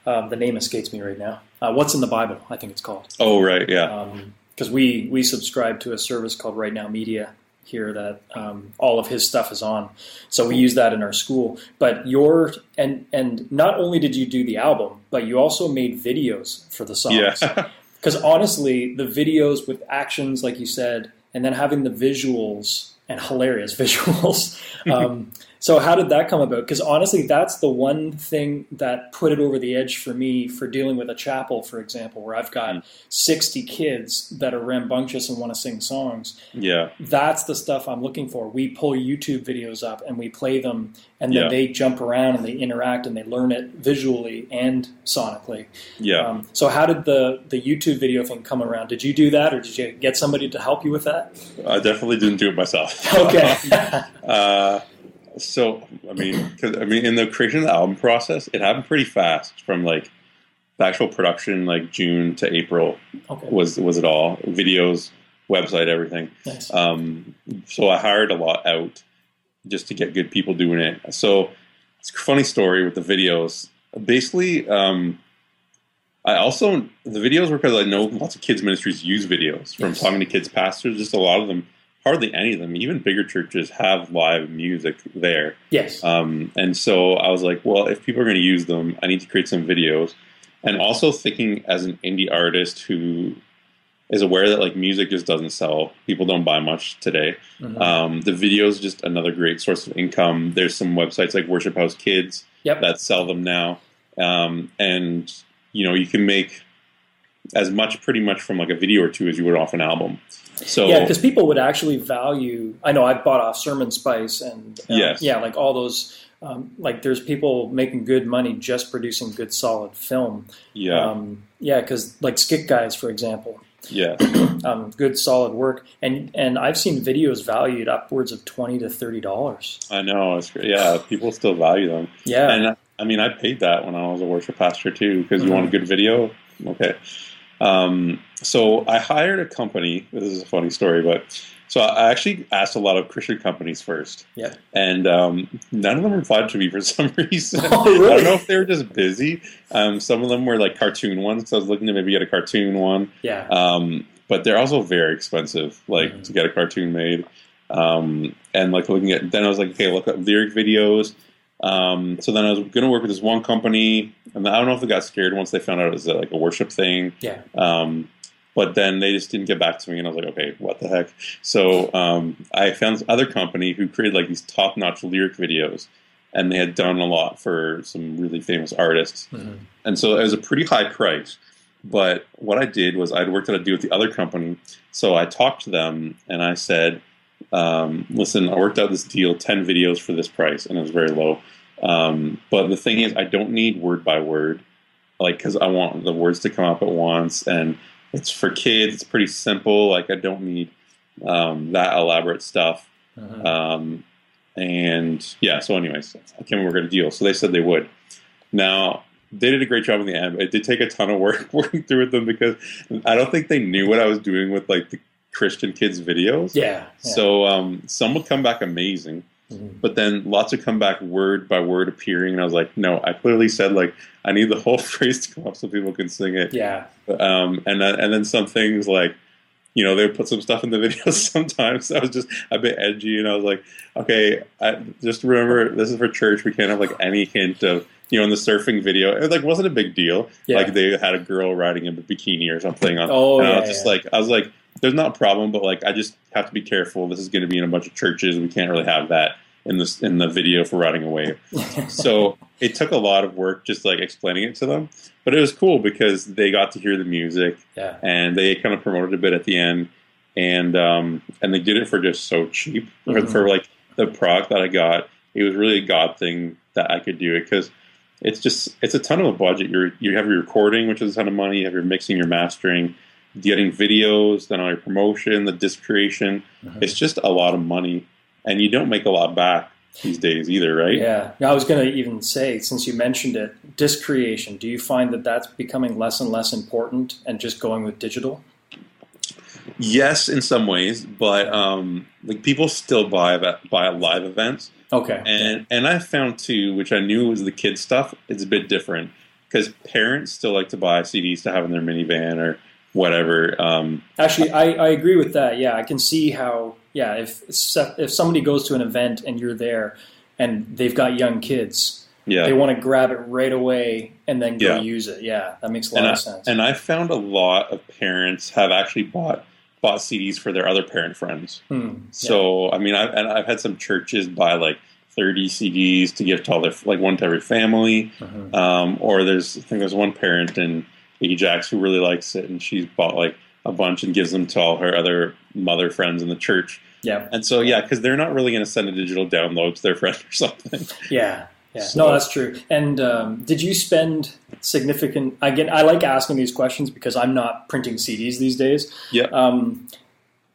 Um, the name escapes me right now. Uh, What's in the Bible? I think it's called. oh right yeah Because we we subscribe to a service called Right Now Media here that um, all of his stuff is on. So we use that in our school. But your and and not only did you do the album, but you also made videos for the songs. yeah Because honestly, the videos with actions, like you said, and then having the visuals and hilarious visuals. Um, so, how did that come about? Because honestly, that's the one thing that put it over the edge for me for dealing with a chapel, for example, where I've got 60 kids that are rambunctious and want to sing songs. yeah That's the stuff I'm looking for. We pull YouTube videos up and we play them, and then Yeah. they jump around and they interact and they learn it visually and sonically. yeah Um, so how did the the YouTube video thing come around? Did you do that, or did you get somebody to help you with that? i definitely didn't do it myself Okay. Uh, so I mean, cause, I mean, in the creation of the album process, it happened pretty fast. From like the actual production, like June to April, okay. was was it all videos, website, everything. Nice. Um, so I hired a lot out just to get good people doing it. So it's a funny story with the videos. Basically, um, I also the videos were because I know lots of kids ministries use videos from Yes. talking to kids pastors. Just a lot of them, hardly any of them, even bigger churches have live music there. yes. Um, and so I was like, well, if people are going to use them, I need to create some videos. And also thinking as an indie artist who is aware that like music just doesn't sell, people don't buy much today. Mhm. Um, the video is just another great source of income. There's some websites like Worship House Kids Yep. that sell them now, um, and you know you can make as much pretty much from like a video or two as you would off an album. So yeah, because people would actually value. I know I've bought off Sermon Spice and uh, Yes. yeah, like all those. Um, like there's people making good money just producing good solid film. yeah, Um, yeah, because like Skit Guys, for example, yeah, um, good solid work, and and I've seen videos valued upwards of twenty to thirty dollars. I know. It's great. Yeah, people still value them. Yeah, And I mean, I paid that when I was a worship pastor too, because you Mhm. want a good video. Okay. Um, so I hired a company. This is a funny story, but so I actually asked a lot of Christian companies first. Yeah. And um, none of them replied to me for some reason. Oh, really? I don't know if they were just busy. Um, some of them were like cartoon ones. So I was looking to maybe get a cartoon one. Yeah. Um, but they're also very expensive, like Mhm. to get a cartoon made. Um, and like looking at, then I was like, okay, look at lyric videos. Um, so then I was going to work with this one company, and I don't know if they got scared once they found out it was uh, like a worship thing. Yeah. Um, but then they just didn't get back to me, and I was like, okay, what the heck? So um, I found this other company who created like these top-notch lyric videos, and they had done a lot for some really famous artists. Mhm. And so it was a pretty high price. But what I did was I'd worked out a deal with the other company. So I talked to them and I said, um, listen, I worked out this deal, 10 videos for this price, and it was very low. Um, but the thing is, I don't need word by word, like, because I want the words to come up at once. And it's for kids, it's pretty simple. Like, I don't need um, that elaborate stuff. Mhm. Um, and yeah, so anyways, I came out a deal. So they said they would. Now they did a great job in the end. It did take a ton of work working through with them because I don't think they knew what I was doing with like the Christian kids videos. yeah. yeah. So um, some would come back amazing, Mhm. but then lots would come back word by word appearing, and I was like, no, I clearly said like I need the whole phrase to come up so people can sing it. yeah. Um, and then, and then some things like, you know, they would put some stuff in the videos sometimes. I was just a bit edgy, and I was like, okay, I, just remember this is for church. We can't have like any hint of, you know, in the surfing video, it like wasn't a big deal. Yeah. Like they had a girl riding in a bikini or something. On, Oh, and I yeah, was just yeah. like, I was like, there's not a problem, but like I just have to be careful. This is going to be in a bunch of churches. We can't really have that in this in the video for riding away so it took a lot of work just like explaining it to them but it was cool because they got to hear the music yeah. and they kind of promoted a bit at the end and um and they did it for just so cheap for, Mhm. for like the product that i got it was really a god thing that i could do it because it's just it's a ton of a budget you're you have your recording which is a ton of money you have your mixing your mastering getting videos then all your promotion the disc creation Mhm. it's just a lot of money and you don't make a lot back these days either right Yeah. Now, I was going to even say, since you mentioned it, disc creation, do you find that that's becoming less and less important and just going with digital? Yes, in some ways, but um, like people still buy that buy live events, Okay. and and I found too, which I knew was the kid stuff. It's a bit different because parents still like to buy CDs to have in their minivan or whatever. Um, Actually, I, I agree with that. Yeah, I can see how. Yeah, if if somebody goes to an event and you're there, and they've got young kids, yeah, they want to grab it right away and then go Yeah. use it. Yeah, that makes a lot and I, of sense. and I found a lot of parents have actually bought bought CDs for their other parent friends. Hmm, So I mean, I've, and I've had some churches buy like thirty CDs to give to all their like one to every family. yeah. Mhm. Um, or there's I think there's one parent in Ajax who really likes it, and she's bought like a bunch and gives them to all her other mother friends in the church. yeah, And so yeah, because they're not really going to send a digital download to their friend or something. yeah, yeah. So- no, that's true. And um, did you spend significant? Again, I like asking these questions because I'm not printing CDs these days. Yeah. um,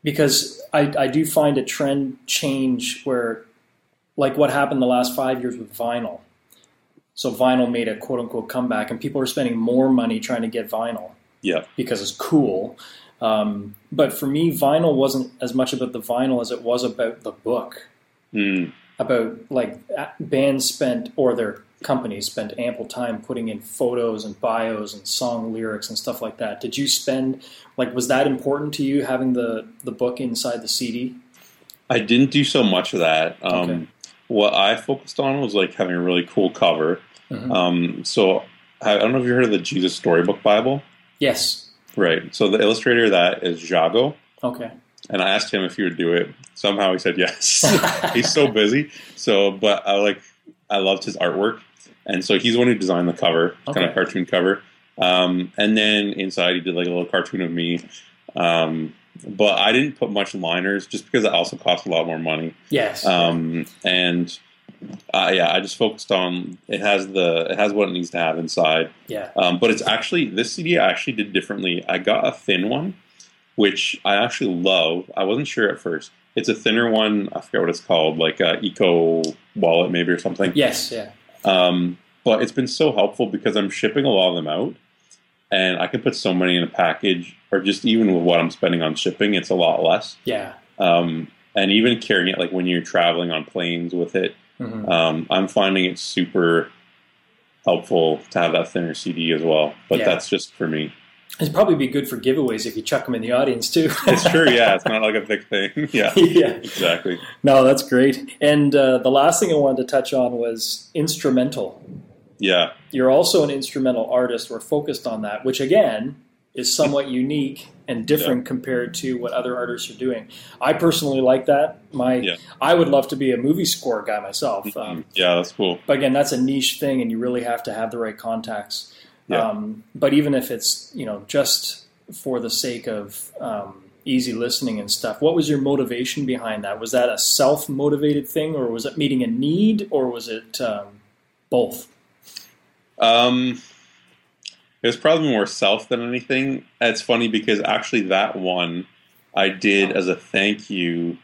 because I, I do find a trend change where, like what happened the last five years with vinyl. So vinyl made a quote unquote comeback, and people are spending more money trying to get vinyl Yeah, because it's cool. Um, but for me, vinyl wasn't as much about the vinyl as it was about the book. Mm, About like bands spent or their companies spent ample time putting in photos and bios and song lyrics and stuff like that. Did you spend like was that important to you having the the book inside the CD? I didn't do so much of that. Um, Okay. What I focused on was like having a really cool cover. Mhm. Um, so I, I don't know if you heard of the Jesus Storybook Bible. Yes. Right. So the illustrator of that is Jago. Okay. and I asked him if he would do it. Somehow he said yes. he's so busy. So, but I like I loved his artwork, and so he's the one who designed the cover, kind of cartoon cover. Um, and then inside he did like a little cartoon of me. Um, but I didn't put much liners just because it also cost a lot more money. Yes. Um, and uh, yeah, I just focused on it has the it has what it needs to have inside. yeah. Um, but it's actually this CD I actually did differently. I got a thin one, which I actually love. I wasn't sure at first. It's a thinner one. I forget what it's called, like a Eco Wallet maybe or something. Yes. Yeah. Um, but it's been so helpful because I'm shipping a lot of them out, and I can put so many in a package, or just even with what I'm spending on shipping, it's a lot less. Yeah. Um, and even carrying it, like when you're traveling on planes with it, Mhm. um, I'm finding it super helpful to have that thinner CD as well. But Yeah. that's just for me. It'd probably be good for giveaways if you chuck them in the audience too. It's true, yeah. It's not like a big thing. Yeah, yeah. exactly. No, that's great. And uh, the last thing I wanted to touch on was instrumental. Yeah, You're also an instrumental artist. We're focused on that, which again is somewhat unique and different compared to what other artists are doing. I personally like that. My Yeah. I would love to be a movie score guy myself. Um, yeah, that's cool. but again, that's a niche thing, and you really have to have the right contacts. Yeah. Um, but even if it's you know just for the sake of um, easy listening and stuff, what was your motivation behind that? Was that a self motivated thing, or was it meeting a need, or was it um, both? Um, it was probably more self than anything. It's funny because actually that one I did as a thank you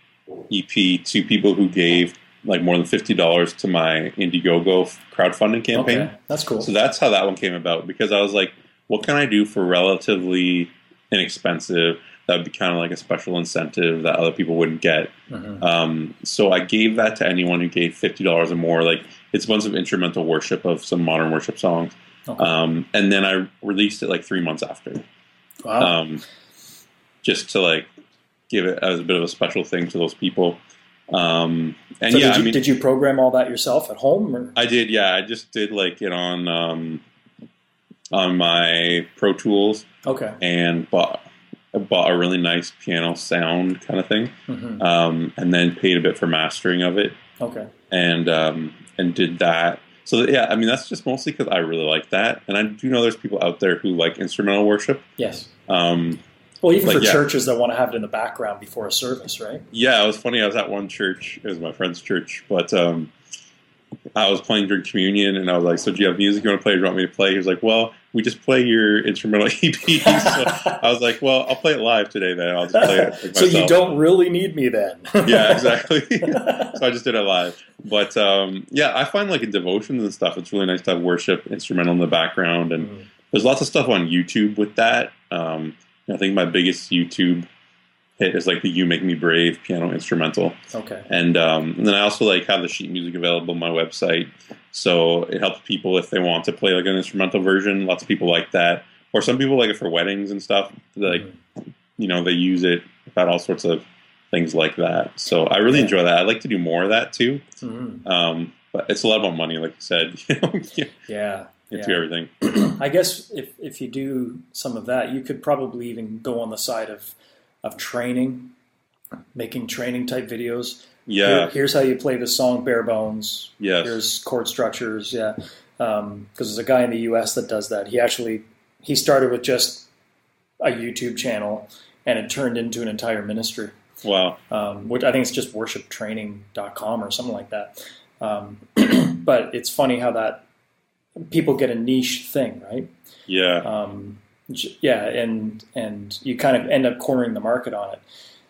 EP to people who gave like more than fifty dollars to my Indiegogo crowdfunding campaign. Okay, that's cool. So that's how that one came about because I was like, what can I do for relatively inexpensive? That would be kind of like a special incentive that other people wouldn't get. Mhm. Um, so I gave that to anyone who gave fifty dollars or more. Like it's a bunch of instrumental worship of some modern worship songs, Okay. um, and then I released it like three months after, wow. um, just to like give it as a bit of a special thing to those people. Um, and so yeah, did, you, I mean, did you program all that yourself at home? Or? I did. Yeah, I just did like it on um, on my Pro Tools Okay. and bought bought a really nice piano sound kind of thing, hmm um, and then paid a bit for mastering of it, Okay. and um, and did that. So yeah, I mean that's just mostly because I really like that, and I do know there's people out there who like instrumental worship. Yes. Um, Well, even Like, for yeah. churches that want to have it in the background before a service, right? yeah, it was funny. I was at one church. It was my friend's church, but um, I was playing during communion, and I was like, "So do you have music you want to play? Do you want me to play?" He was like, "Well, we just play your instrumental EP." so I was like, "Well, I'll play it live today. Then I'll just play it." Like, so you don't really need me then. yeah, exactly. so I just did it live. But um, yeah, I find like in devotions and stuff, it's really nice to have worship instrumental in the background, and Mhm. there's lots of stuff on YouTube with that. Um, I think my biggest YouTube hit is like the "You Make Me Brave" piano instrumental, Okay. and, um, and then I also like have the sheet music available on my website, so it helps people if they want to play like an instrumental version. Lots of people like that, or some people like it for weddings and stuff. Like you know, they use it about all sorts of things like that. So I really Yeah. enjoy that. I'd like to do more of that too. Mhm. Um, but it's a lot about money, like you said, you know, Yeah. into Yeah. everything. I guess if, if you do some of that, you could probably even go on the side of, of training, making training type videos. Yeah. Here- here's how you play the song bare bones. Yes. Here's chord structures. Yeah. Because there's a guy in the U.S. that does that. He actually he started with just a YouTube channel, and it turned into an entire ministry. Wow. um, which I think it's just worshiptraining.com or something like that. Um, but it's funny how that people get a niche thing, right? Yeah. Um, yeah, and and you kind of end up cornering the market on it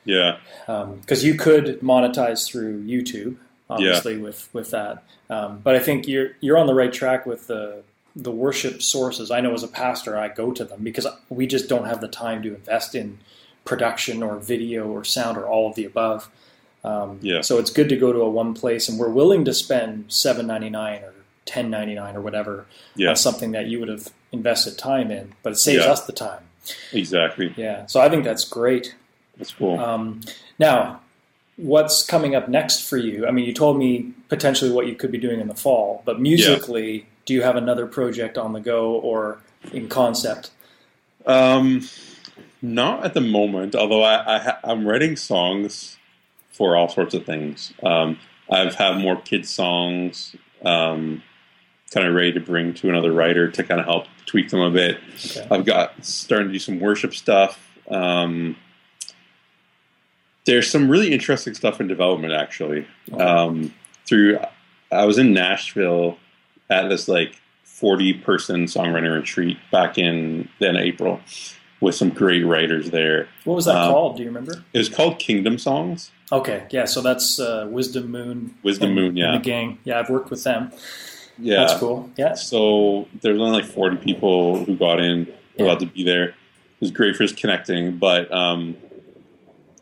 Yeah. because you could monetize through YouTube, obviously with with that. Um, but I think you're you're on the right track with the the worship sources. I know as a pastor, I go to them because we just don't have the time to invest in production or video or sound or all of the above. Um, Yeah. So it's good to go to a one place, and we're willing to spend seven ninety nine or ten ninety nine or whatever Yeah. on something that you would have invested time in, but it saves Yeah. us the time. Exactly. Yeah. So I think that's great. That's cool. Um, now, what's coming up next for you? I mean, you told me potentially what you could be doing in the fall, but musically, do you have another project on the go or in concept? Um, not at the moment. Although I, I ha- I'm writing songs for all sorts of things. Um, I've have more kids songs, um, kind of ready to bring to another writer to kind of help tweak them a bit. Okay. I've got starting to do some worship stuff. Um, there's some really interesting stuff in development actually. Okay. Um, through I was in Nashville at this like 40 person songwriter retreat back in then April with some great writers there. What was that um, called? Do you remember? It was called Kingdom Songs. Okay, yeah. So that's uh, Wisdom Moon. Wisdom and- Moon, yeah. the gang. Yeah, I've worked with them. Yeah. That's cool. Yeah. So there's only like 40 people who got in, we're allowed to be there. It was great for us connecting, but um,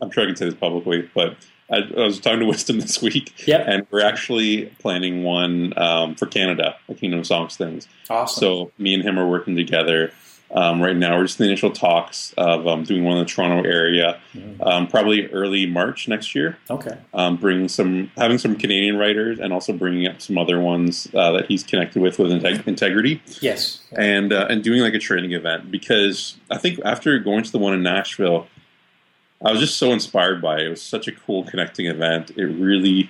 I'm sure I can say this publicly, but I, I was talking to Wisdom this week, Yep. and we're actually planning one um, for Canada, the Kingdom of Songs things. Awesome. So me and him are working together. Um, right now, we're just in the initial talks of um, doing one in the Toronto area, Mhm. um, probably early March next year. okay. Um, bringing some, having some Canadian writers, and also bringing up some other ones uh, that he's connected with with Integ- Integrity, Yes. and uh, and doing like a training event. Because I think after going to the one in Nashville, I was just so inspired by it. It was such a cool connecting event. It really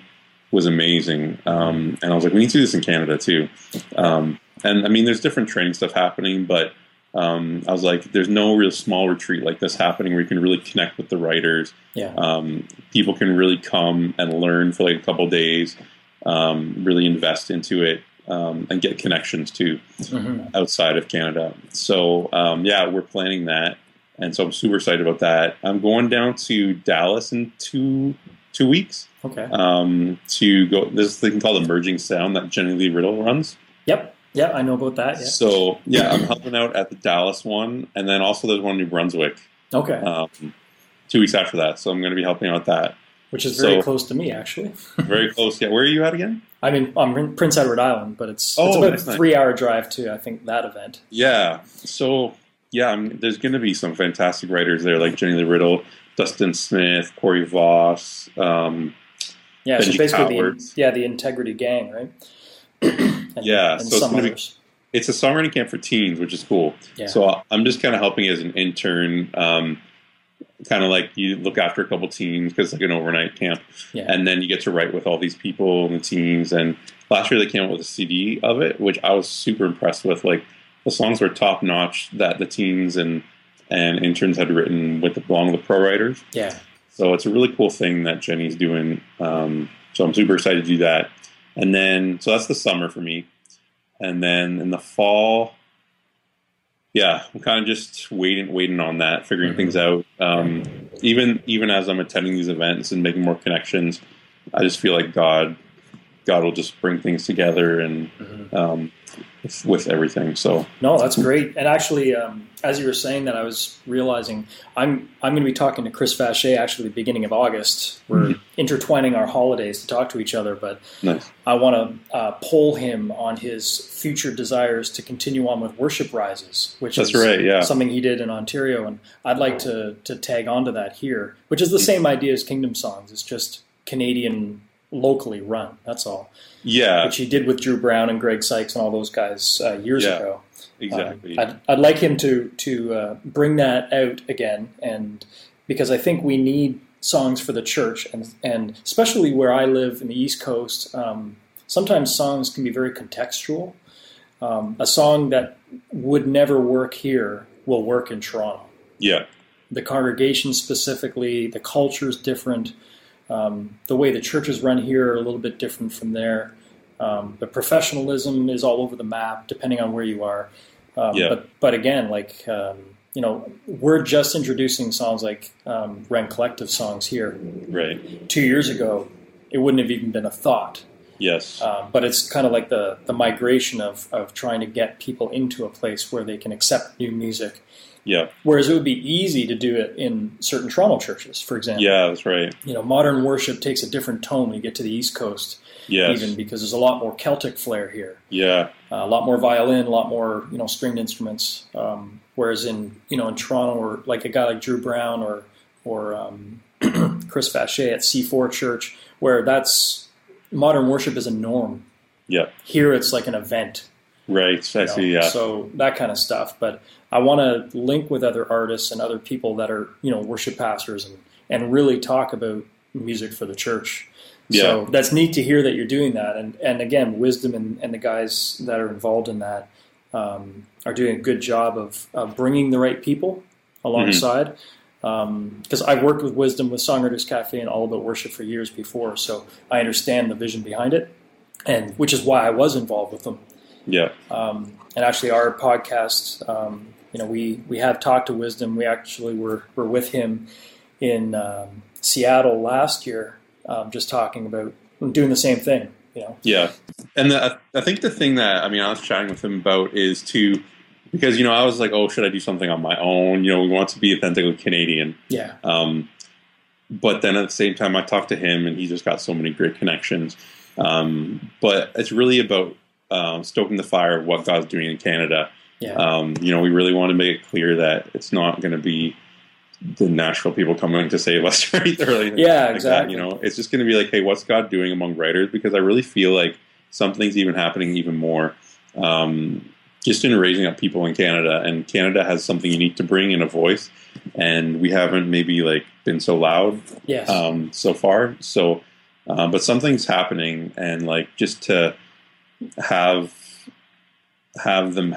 was amazing. Um, and I was like, we need to do this in Canada too. Um, and I mean, there's different training stuff happening, but um, I was like, there's no real small retreat like this happening where you can really connect with the writers. Yeah. Um, people can really come and learn for like a couple days, um, really invest into it, um, and get connections too hmm outside of Canada. So um, yeah, we're planning that, and so I'm super excited about that. I'm going down to Dallas in two two weeks Okay. um, to go. This thing called Emerging Sound that Jenny Lee Riddle runs. Yep. Yeah, I know about that. Yeah. So yeah, I'm helping out at the Dallas one, and then also there's one in New Brunswick Okay. um, two weeks after that. So I'm going to be helping out that. Which is very so- close to me, actually. Very close. Yeah, where are you at again? I mean, I'm in Prince Edward Island, but it's it's Oh, about that's a nice. three-hour drive to I think that event. Yeah. So yeah, I'm, there's going to be some fantastic writers there, like Jenny Lee Riddle, Dustin Smith, Corey Voss. Um, Yeah, so Benji basically, the, yeah, the Integrity Gang, right? and, Yeah, and so it's some gonna be- it's a songwriting camp for teens, which is cool. Yeah. So I'm just kind of helping as an intern, um, kind of like you look after a couple teams because it's like an overnight camp, Yeah. and then you get to write with all these people and the teams. And last year they came out with a CD of it, which I was super impressed with. Like the songs were top notch that the teens and and interns had written with along with the pro writers. yeah. So it's a really cool thing that Jenny's doing. Um, so I'm super excited to do that. And then, so that's the summer for me. And then in the fall, yeah, I'm kind of just waiting, waiting on that, figuring things out. Um, even even as I'm attending these events and making more connections, I just feel like God, God will just bring things together and Mhm. um, with, everything. So No, that's great. And actually, um, as you were saying that, I was realizing I'm I'm going to be talking to Chris Vacher actually the beginning of August. We're Mhm. intertwining our holidays to talk to each other, but nice. I want to uh, poll him on his future desires to continue on with Worship Rises, which That's is right. Yeah. something he did in Ontario, and I'd like to to tag onto that here, which is the same idea as Kingdom Songs. It's just Canadian locally run. That's all, Yeah. which he did with Drew Brown and Greg Sykes and all those guys uh, years Yeah. ago. Exactly. Um, I'd, I'd like him to to uh, bring that out again, and because I think we need songs for the church, and and especially where I live in the East Coast, um, sometimes songs can be very contextual. Um, a song that would never work here will work in Toronto. yeah. The congregation specifically, the culture is different. Um, the way the churches run here are a little bit different from there. Um, the professionalism is all over the map, depending on where you are. Um, Yeah. But but again, like um, you know, we're just introducing songs like um, Rend Collective songs here. Right. Two years ago, it wouldn't have even been a thought. Yes. Um, but it's kind of like the the migration of of trying to get people into a place where they can accept new music. Yeah. Whereas it would be easy to do it in certain Toronto churches, for example. Yeah. That's right. You know, modern worship takes a different tone when you get to the East Coast, Yes. even because there's a lot more Celtic flair here, Yeah. uh, a lot more violin, a lot more you know stringed instruments. Um, whereas in you know in Toronto, or like a guy like Drew Brown or or um, Chris Vacher at C4 Church, where that's modern worship is a norm. Yeah. Here, it's like an event. Right. I know, see. Yeah. So that kind of stuff. But I want to link with other artists and other people that are, you know, worship pastors and, and really talk about music for the church. Yeah. So that's neat to hear that you're doing that. And, and again, Wisdom and, and the guys that are involved in that um, are doing a good job of, of bringing the right people alongside. Because I've worked with Wisdom with Songwriters Cafe and All About Worship for years before, so I understand the vision behind it, and which is why I was involved with them. Yeah. Um, and actually, our podcast, um, you know, we, we have talked to Wisdom. We actually were, were with him in um, Seattle last year, um, just talking about doing the same thing. You know, Yeah, and the, I think the thing that I mean, I was chatting with him about is to because you know I was like, oh, should I do something on my own? You know, we want to be authentically Canadian. Yeah. Um, but then at the same time, I talked to him, and he just got so many great connections. Um, but it's really about um, stoking the fire of what God's doing in Canada. Yeah. Um, you know, we really want to make it clear that it's not going to be the Nashville people coming to save us, right? Anything Yeah, like that, exactly. you know, it's just going to be like, hey, what's God doing among writers? Because I really feel like something's even happening even more um, just in raising up people in Canada. And Canada has something unique to bring in a voice, and we haven't maybe like been so loud yes. um, so far. So, uh, but something's happening, and like just to have have them,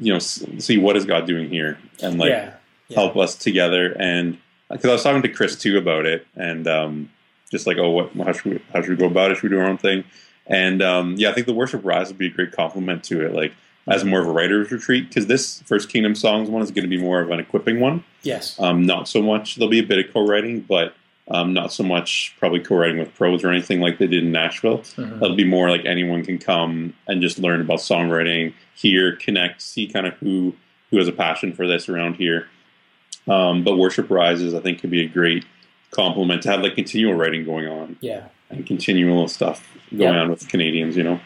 you know, see what is God doing here, and like yeah. Yeah. help us together. And because I was talking to Chris too about it, and um, just like, oh, what, how should we, how should we go about it? Should we do our own thing? And um, yeah, I think the worship rise would be a great compliment to it, like as more of a writer's retreat. Because this First Kingdom Songs one is going to be more of an equipping one. Yes. Um, not so much. There'll be a bit of co-writing, but um, not so much probably co-writing with pros or anything like they did in Nashville. Mhm. That'll be more like anyone can come and just learn about songwriting, hear, connect, see kind of who who has a passion for this around here. Um, but worship rises, I think, could be a great complement to have like continual writing going on Yeah. and continual stuff going Yeah. on with Canadians. You know,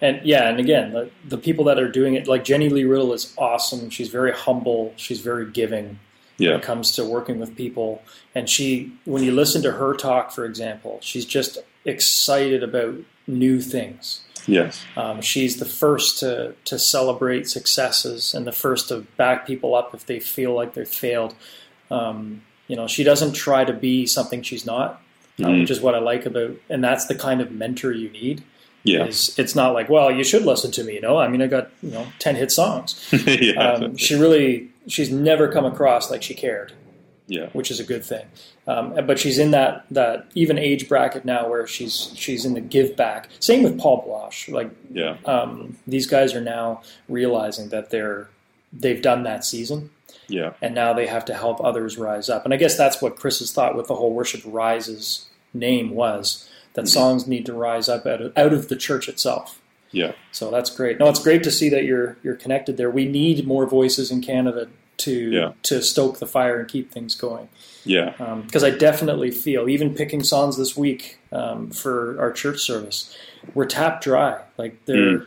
And yeah, and again, the, the people that are doing it, like Jenny Lee Riddle is awesome. She's very humble. She's very giving when yeah, it comes to working with people. And she, when you listen to her talk, for example, she's just excited about new things. yes, Um, she's the first to, to celebrate successes and the first to back people up if they feel like they've failed. Um, you know, she doesn't try to be something she's not, uh, Mhm. which is what I like about, and that's the kind of mentor you need. yeah, Is it's not like, well, you should listen to me. You know, I mean, I got you know ten hit songs. yeah, Um, she really, she's never come across like she cared, yeah, which is a good thing. Um, but she's in that that even age bracket now where she's she's in the give back. Same with Paul Baloche. Like yeah, um, these guys are now realizing that they're they've done that season. Yeah, and now they have to help others rise up. And i guess that's what chris's thought with the whole worship rises name was that songs need to rise up out of, out of the church itself yeah, so that's great no it's great to see that you're you're connected there we need more voices in canada to Yeah. to stoke the fire and keep things going yeah, because I definitely feel, even picking songs this week um, for our church service, we're tapped dry. Like there,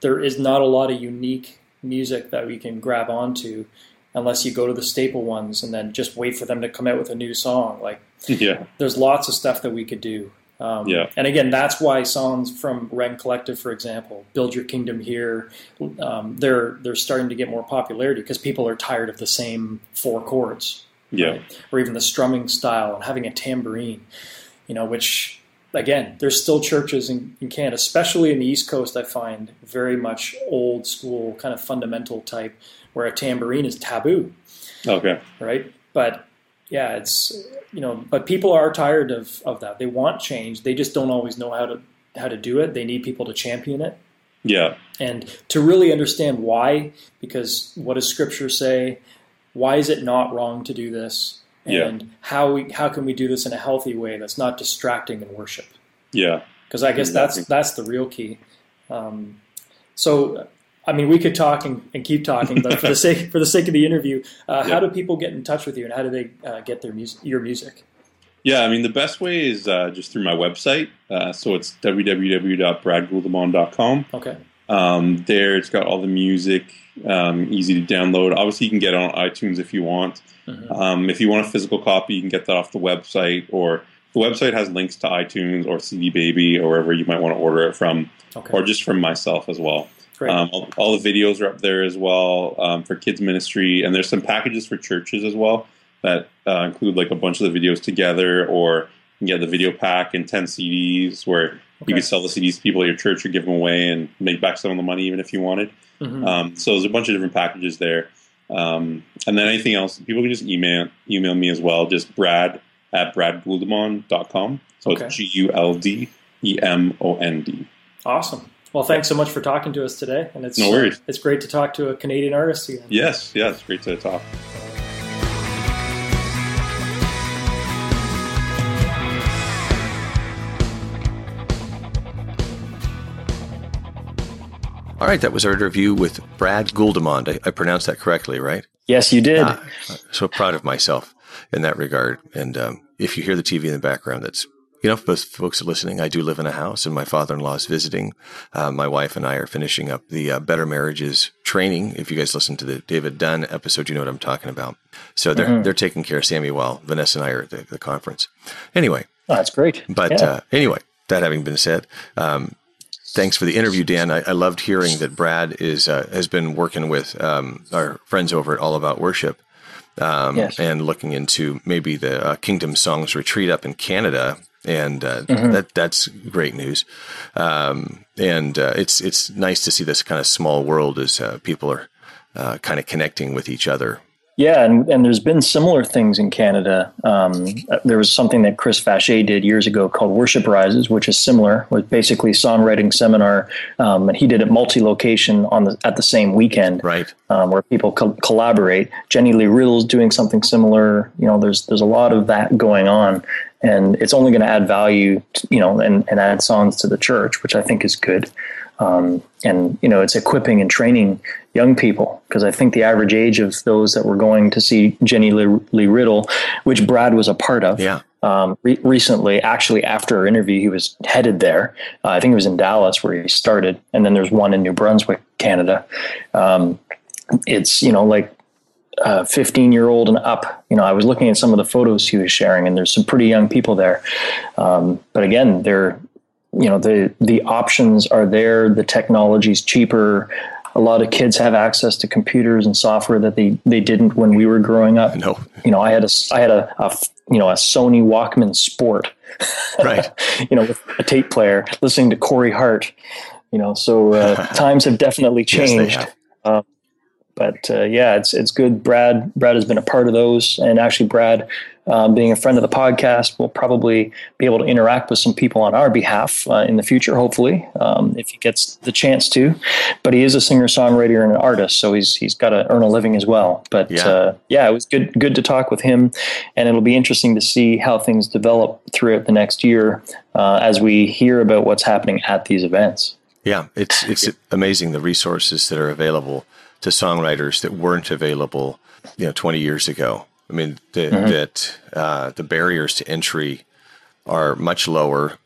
there is not a lot of unique music that we can grab onto, unless you go to the staple ones and then just wait for them to come out with a new song. Like yeah, there's lots of stuff that we could do. Um, Yeah. And again, that's why songs from Rend Collective, for example, "Build Your Kingdom Here," um, they're they're starting to get more popularity because people are tired of the same four chords yeah, right? or even the strumming style and having a tambourine, you know, which again, there's still churches in, in Canada, especially in the East Coast, I find very much old school, kind of fundamental type, where a tambourine is taboo, okay, right? But yeah, it's you know, but people are tired of, of that. They want change. They just don't always know how to how to do it. They need people to champion it yeah, and to really understand why because what does scripture say why is it not wrong to do this Yeah. and how we how can we do this in a healthy way that's not distracting in worship yeah, because i guess that's that's the real key um, so i mean we could talk and, and keep talking but for the sake for the sake of the interview uh, Yeah. how do people get in touch with you and how do they uh, get their music your music Yeah, I mean, the best way is uh, just through my website. Uh, so it's www.bradguldemond.com. okay Um, there, it's got all the music, um, easy to download. Obviously, you can get it on iTunes if you want. Mhm. Um, if you want a physical copy, you can get that off the website, or the website has links to iTunes or CD Baby or wherever you might want to order it from, okay or just from myself as well. Um, all, all the videos are up there as well um, for kids ministry, and there's some packages for churches as well that uh, include like a bunch of the videos together, or you can get the video pack and ten CDs where Okay. you can sell the CDs to people at your church or give them away and make back some of the money even if you wanted. Mhm. Um, so there's a bunch of different packages there, um, and then anything else, people can just email email me as well, just Brad at bradguldemond.com. So Okay. it's G U L D E M O N D. awesome well thanks so much for talking to us today and it's No worries. it's great to talk to a canadian artist again Yes, yeah, it's great to talk. All right, that was our interview with Brad Guldemond. I, I pronounced that correctly, right? Yes, you did. Ah, so proud of myself in that regard. And um, if you hear the TV in the background, that's you know, for folks listening, I do live in a house, and my father-in-law is visiting. Uh, my wife and I are finishing up the uh, Better Marriages training. If you guys listen to the David Dunn episode, you know what I'm talking about. So they're mm-hmm. they're taking care of Sammy while Vanessa and I are at the, the conference. Anyway, oh, that's great. But yeah. uh, anyway, that having been said, um, thanks for the interview, Dan. I, I loved hearing that Brad is uh, has been working with um, our friends over at All About Worship. Um, yes. and looking into maybe the uh, Kingdom Songs retreat up in Canada and uh, mm-hmm. that that's great news. Um, and uh, it's it's nice to see this kind of small world as uh, people are uh, kind of connecting with each other. Yeah, and, and there's been similar things in Canada. Um, there was something that Chris Vacher did years ago called Worship Rises, which is similar, with basically songwriting seminar, um, and he did it multi-location on the at the same weekend, right? Um, where people co- collaborate. Jenny Lee Riddle's doing something similar. You know, there's there's a lot of that going on, and it's only going to add value, to, you know, and, and add songs to the church, which I think is good. Um, and you know, it's equipping and training young people because I think the average age of those that were going to see Jenny Lee, Riddle, which Brad was a part of, yeah. Um, re- recently, actually after our interview, he was headed there. Uh, I think it was in Dallas where he started, and then there's one in New Brunswick, Canada. Um, it's you know like 15 year old and up. You know, I was looking at some of the photos he was sharing, and there's some pretty young people there. Um, but again, they're, you know, the the options are there. The technology's cheaper. A lot of kids have access to computers and software that they they didn't when we were growing up. No, you know, I had a I had a, a you know a Sony Walkman Sport, right? you know, with a tape player, listening to Corey Hart. You know, so uh, times have definitely changed. Yes, uh, but uh, yeah, it's it's good. Brad Brad has been a part of those, and actually, Brad, um, being a friend of the podcast, will probably be able to interact with some people on our behalf uh, in the future. Hopefully, um, if he gets the chance to. But he is a singer songwriter and an artist, so he's he's got to earn a living as well. But yeah. Uh, yeah, it was good good to talk with him, and it'll be interesting to see how things develop throughout the next year uh, as we hear about what's happening at these events. Yeah, it's it's amazing the resources that are available to songwriters that weren't available, you know, 20 years ago. I mean, the, mm-hmm. that uh, the barriers to entry are much lower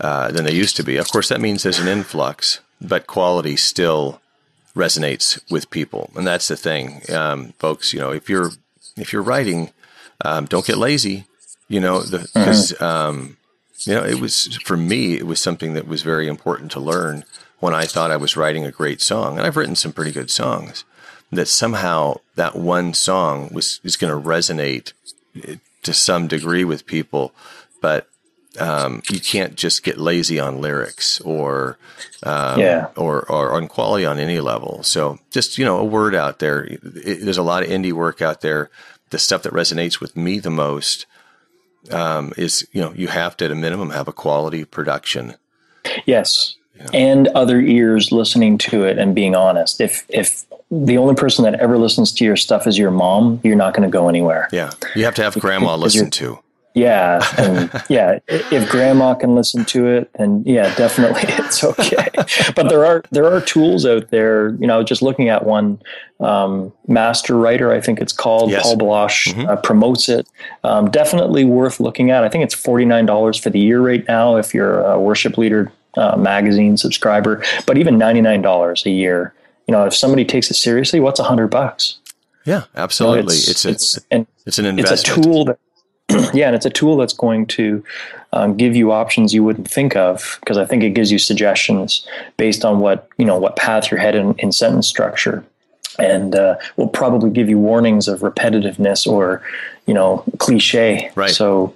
uh, than they used to be. Of course, that means there's an influx, but quality still resonates with people, and that's the thing, um, folks. You know, if you're if you're writing, um, don't get lazy. You know, because mm-hmm. um, you know it was for me. It was something that was very important to learn when I thought I was writing a great song, and I've written some pretty good songs, that somehow that one song was is going to resonate to some degree with people, but um, you can't just get lazy on lyrics or um, yeah. or or on quality on any level. So just you know a word out there. It, there's a lot of indie work out there. The stuff that resonates with me the most um, is you know you have to at a minimum have a quality production. Yes, and other ears listening to it and being honest. If if the only person that ever listens to your stuff is your mom, you're not going to go anywhere. Yeah, you have to have grandma listen to. Yeah, and yeah. If grandma can listen to it, then yeah, definitely it's okay. but there are there are tools out there. You know, just looking at one, um, Master Writer, I think it's called. Yes. Paul Baloche mm-hmm. uh, promotes it. Um, definitely worth looking at. I think it's forty nine dollars for the year right now if you're a worship leader uh, magazine subscriber, but even $99 a year. You know, if somebody takes it seriously, what's a hundred bucks? Yeah, absolutely. You know, it's, it's, a, it's, and it's an investment. It's a tool that, yeah, and it's a tool that's going to um, give you options you wouldn't think of because I think it gives you suggestions based on what you know what path you're headed in, in sentence structure, and uh, will probably give you warnings of repetitiveness or you know cliche. Right. So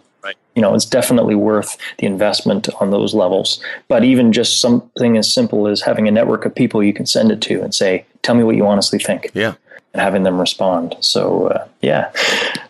you know, it's definitely worth the investment on those levels. But even just something as simple as having a network of people you can send it to and say, tell me what you honestly think. Yeah. And having them respond. So, uh, yeah.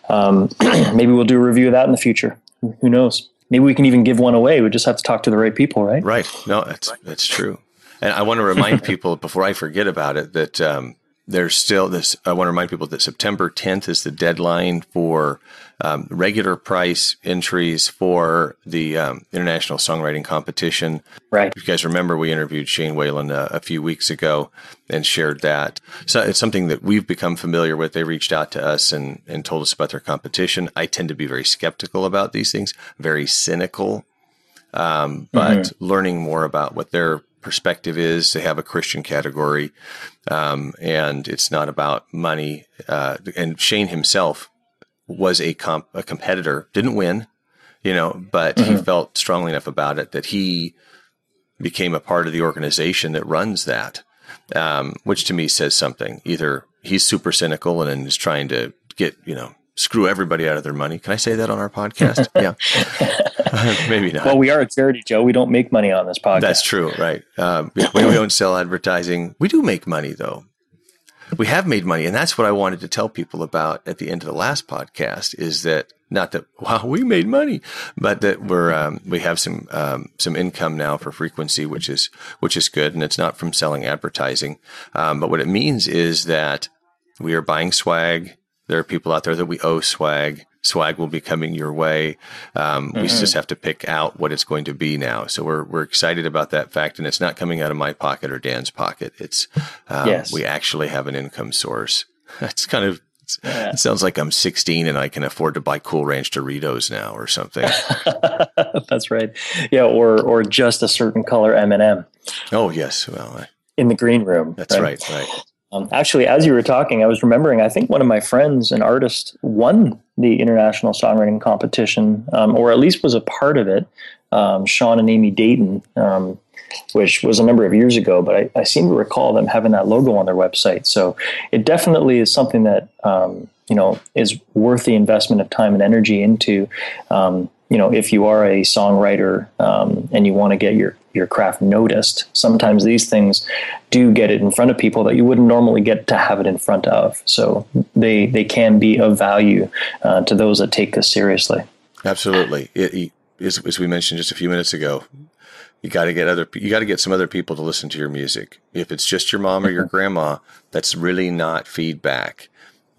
Um, maybe we'll do a review of that in the future. Who knows? Maybe we can even give one away. We just have to talk to the right people, right? Right. No, that's, that's true. And I want to remind people before I forget about it that, um, there's still this. I want to remind people that September 10th is the deadline for um, regular price entries for the um, International Songwriting Competition. Right. If you guys remember, we interviewed Shane Whalen uh, a few weeks ago and shared that. So it's something that we've become familiar with. They reached out to us and, and told us about their competition. I tend to be very skeptical about these things, very cynical. Um, but mm-hmm. learning more about what their perspective is. They have a Christian category, um, and it's not about money. Uh, and Shane himself was a comp- a competitor, didn't win, you know, but mm-hmm. he felt strongly enough about it that he became a part of the organization that runs that, um, which to me says something. Either he's super cynical and is trying to get you know screw everybody out of their money. Can I say that on our podcast? yeah. Maybe not. Well, we are a charity, Joe. We don't make money on this podcast. That's true, right? Um, we, we don't sell advertising. We do make money, though. We have made money, and that's what I wanted to tell people about at the end of the last podcast. Is that not that wow we made money, but that we're um, we have some um, some income now for frequency, which is which is good, and it's not from selling advertising. Um, but what it means is that we are buying swag there are people out there that we owe swag. Swag will be coming your way. Um, mm-hmm. We just have to pick out what it's going to be now. So we're we're excited about that fact, and it's not coming out of my pocket or Dan's pocket. It's um, yes. we actually have an income source. It's kind of yeah. It sounds like I'm 16 and I can afford to buy Cool Ranch Doritos now or something. That's right. Yeah, or or just a certain color M&M. Oh yes, well, I, in the green room. That's right, right. right. Um, actually, as you were talking, I was remembering. I think one of my friends, an artist, won the international songwriting competition, um, or at least was a part of it. Um, Sean and Amy Dayton, um, which was a number of years ago, but I, I, seem to recall them having that logo on their website. So it definitely is something that um, you know is worth the investment of time and energy into. Um, you know, if you are a songwriter um, and you want to get your your craft noticed, sometimes these things do get it in front of people that you wouldn't normally get to have it in front of. So they they can be of value uh, to those that take this seriously. Absolutely, it, it, as, as we mentioned just a few minutes ago, you got to get other you got to get some other people to listen to your music. If it's just your mom or your grandma, that's really not feedback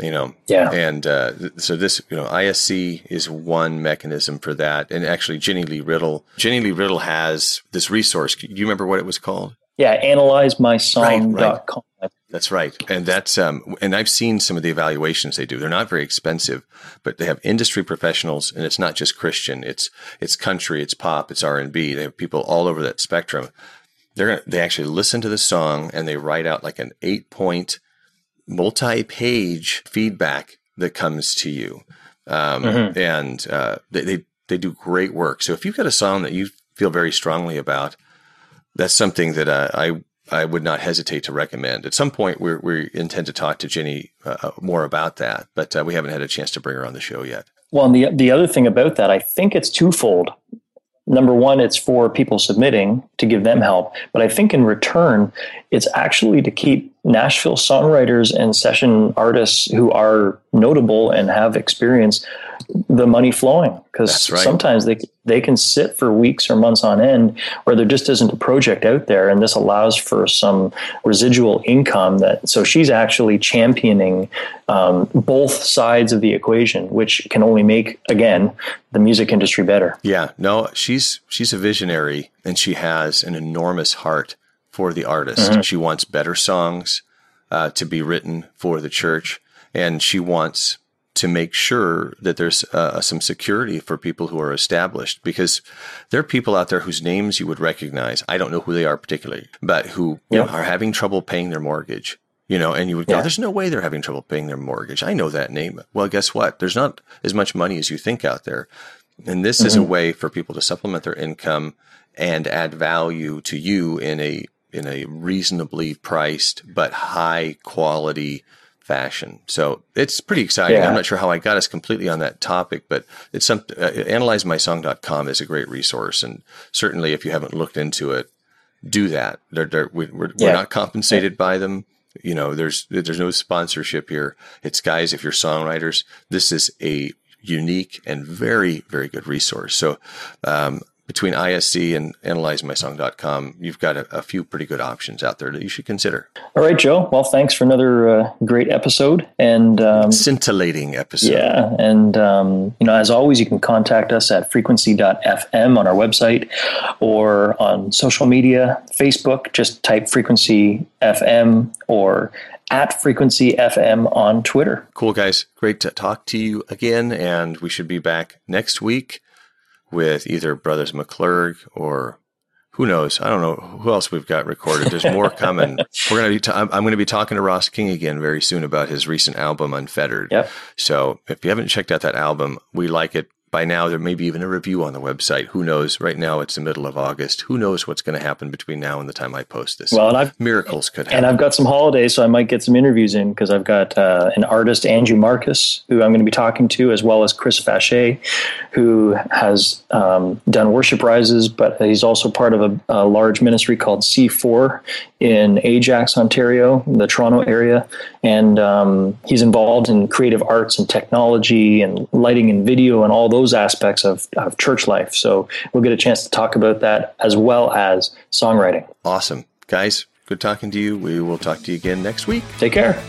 you know? Yeah. And uh, so this you know isc is one mechanism for that. And actually jennie lee riddle jennie lee riddle has this resource. Do you remember what it was called? Yeah analyzemysong.com right, right. that's right. And that's um and i've seen some of the evaluations they do. They're not very expensive but they have industry professionals and it's not just christian. It's it's country it's pop it's r&b they have people all over that spectrum. They're gonna, they actually listen to the song and they write out like an eight point multi-page feedback that comes to you, um, mm-hmm. and uh, they, they they do great work. So if you've got a song that you feel very strongly about, that's something that uh, I I would not hesitate to recommend. At some point, we we intend to talk to Jenny uh, more about that, but uh, we haven't had a chance to bring her on the show yet. Well, and the the other thing about that, I think it's twofold number one, it's for people submitting to give them help. But I think in return, it's actually to keep Nashville songwriters and session artists who are notable and have experience the money flowing. Because right. sometimes they they can sit for weeks or months on end where there just isn't a project out there and this allows for some residual income that so she's actually championing um, both sides of the equation which can only make again the music industry better. Yeah no she's she's a visionary and she has an enormous heart for the artist mm-hmm. she wants better songs uh, to be written for the church and she wants to make sure that there's uh, some security for people who are established because there are people out there whose names you would recognize. I don't know who they are particularly, but who know, are having trouble paying their mortgage. You know, and you would go, yeah. "There's no way they're having trouble paying their mortgage." I know that name. Well, guess what? There's not as much money as you think out there, and this mm-hmm. is a mm-hmm. way for people to supplement their income and add value to you in a in a reasonably priced but high quality fashion. So it's pretty exciting. Yeah. I'm not sure how I got us completely on that topic, but it's some uh, analyzemysong.com is a great resource, and certainly if you haven't looked into it, do that. They're, they're, we're, we're, yeah. not compensated yeah. by them. You know, there's there's no sponsorship here. It's guys, if you're songwriters, this is a unique and very very good resource. So um, between ISC and analyzemysong.com, you've got a, a, few pretty good options out there that you should consider. All right, Joe. Well, thanks for another uh, great episode and um, scintillating episode. Yeah, and um, you know, as always, you can contact us at frequency.fm on our website or on social media, Facebook. Just type frequency FM or at Frequency FM on Twitter. Cool, guys. Great to talk to you again. And we should be back next week with either Brothers McClurg or who knows? I don't know who else we've got recorded. There's more coming. We're gonna be. T- I'm going to be talking to Ross King again very soon about his recent album Unfettered. Yep. So if you haven't checked out that album, we like it by now there may be even a review on the website. Who knows? Right now it's the middle of August. Who knows what's going to happen between now and the time I post this? Well, and I've miracles could happen. And I've got some holidays, so I might get some interviews in because I've got uh, an artist, Andrew Marcus, who I'm going to be talking to, as well as Chris Vacher, who has um, done worship rises, but he's also part of a, a large ministry called C4 in Ajax, Ontario, the Toronto area, and um, he's involved in creative arts and technology and lighting and video and all those those aspects of, of church life. So we'll get a chance to talk about that as well as songwriting. Awesome. Guys, good talking to you. We will talk to you again next week. Take care.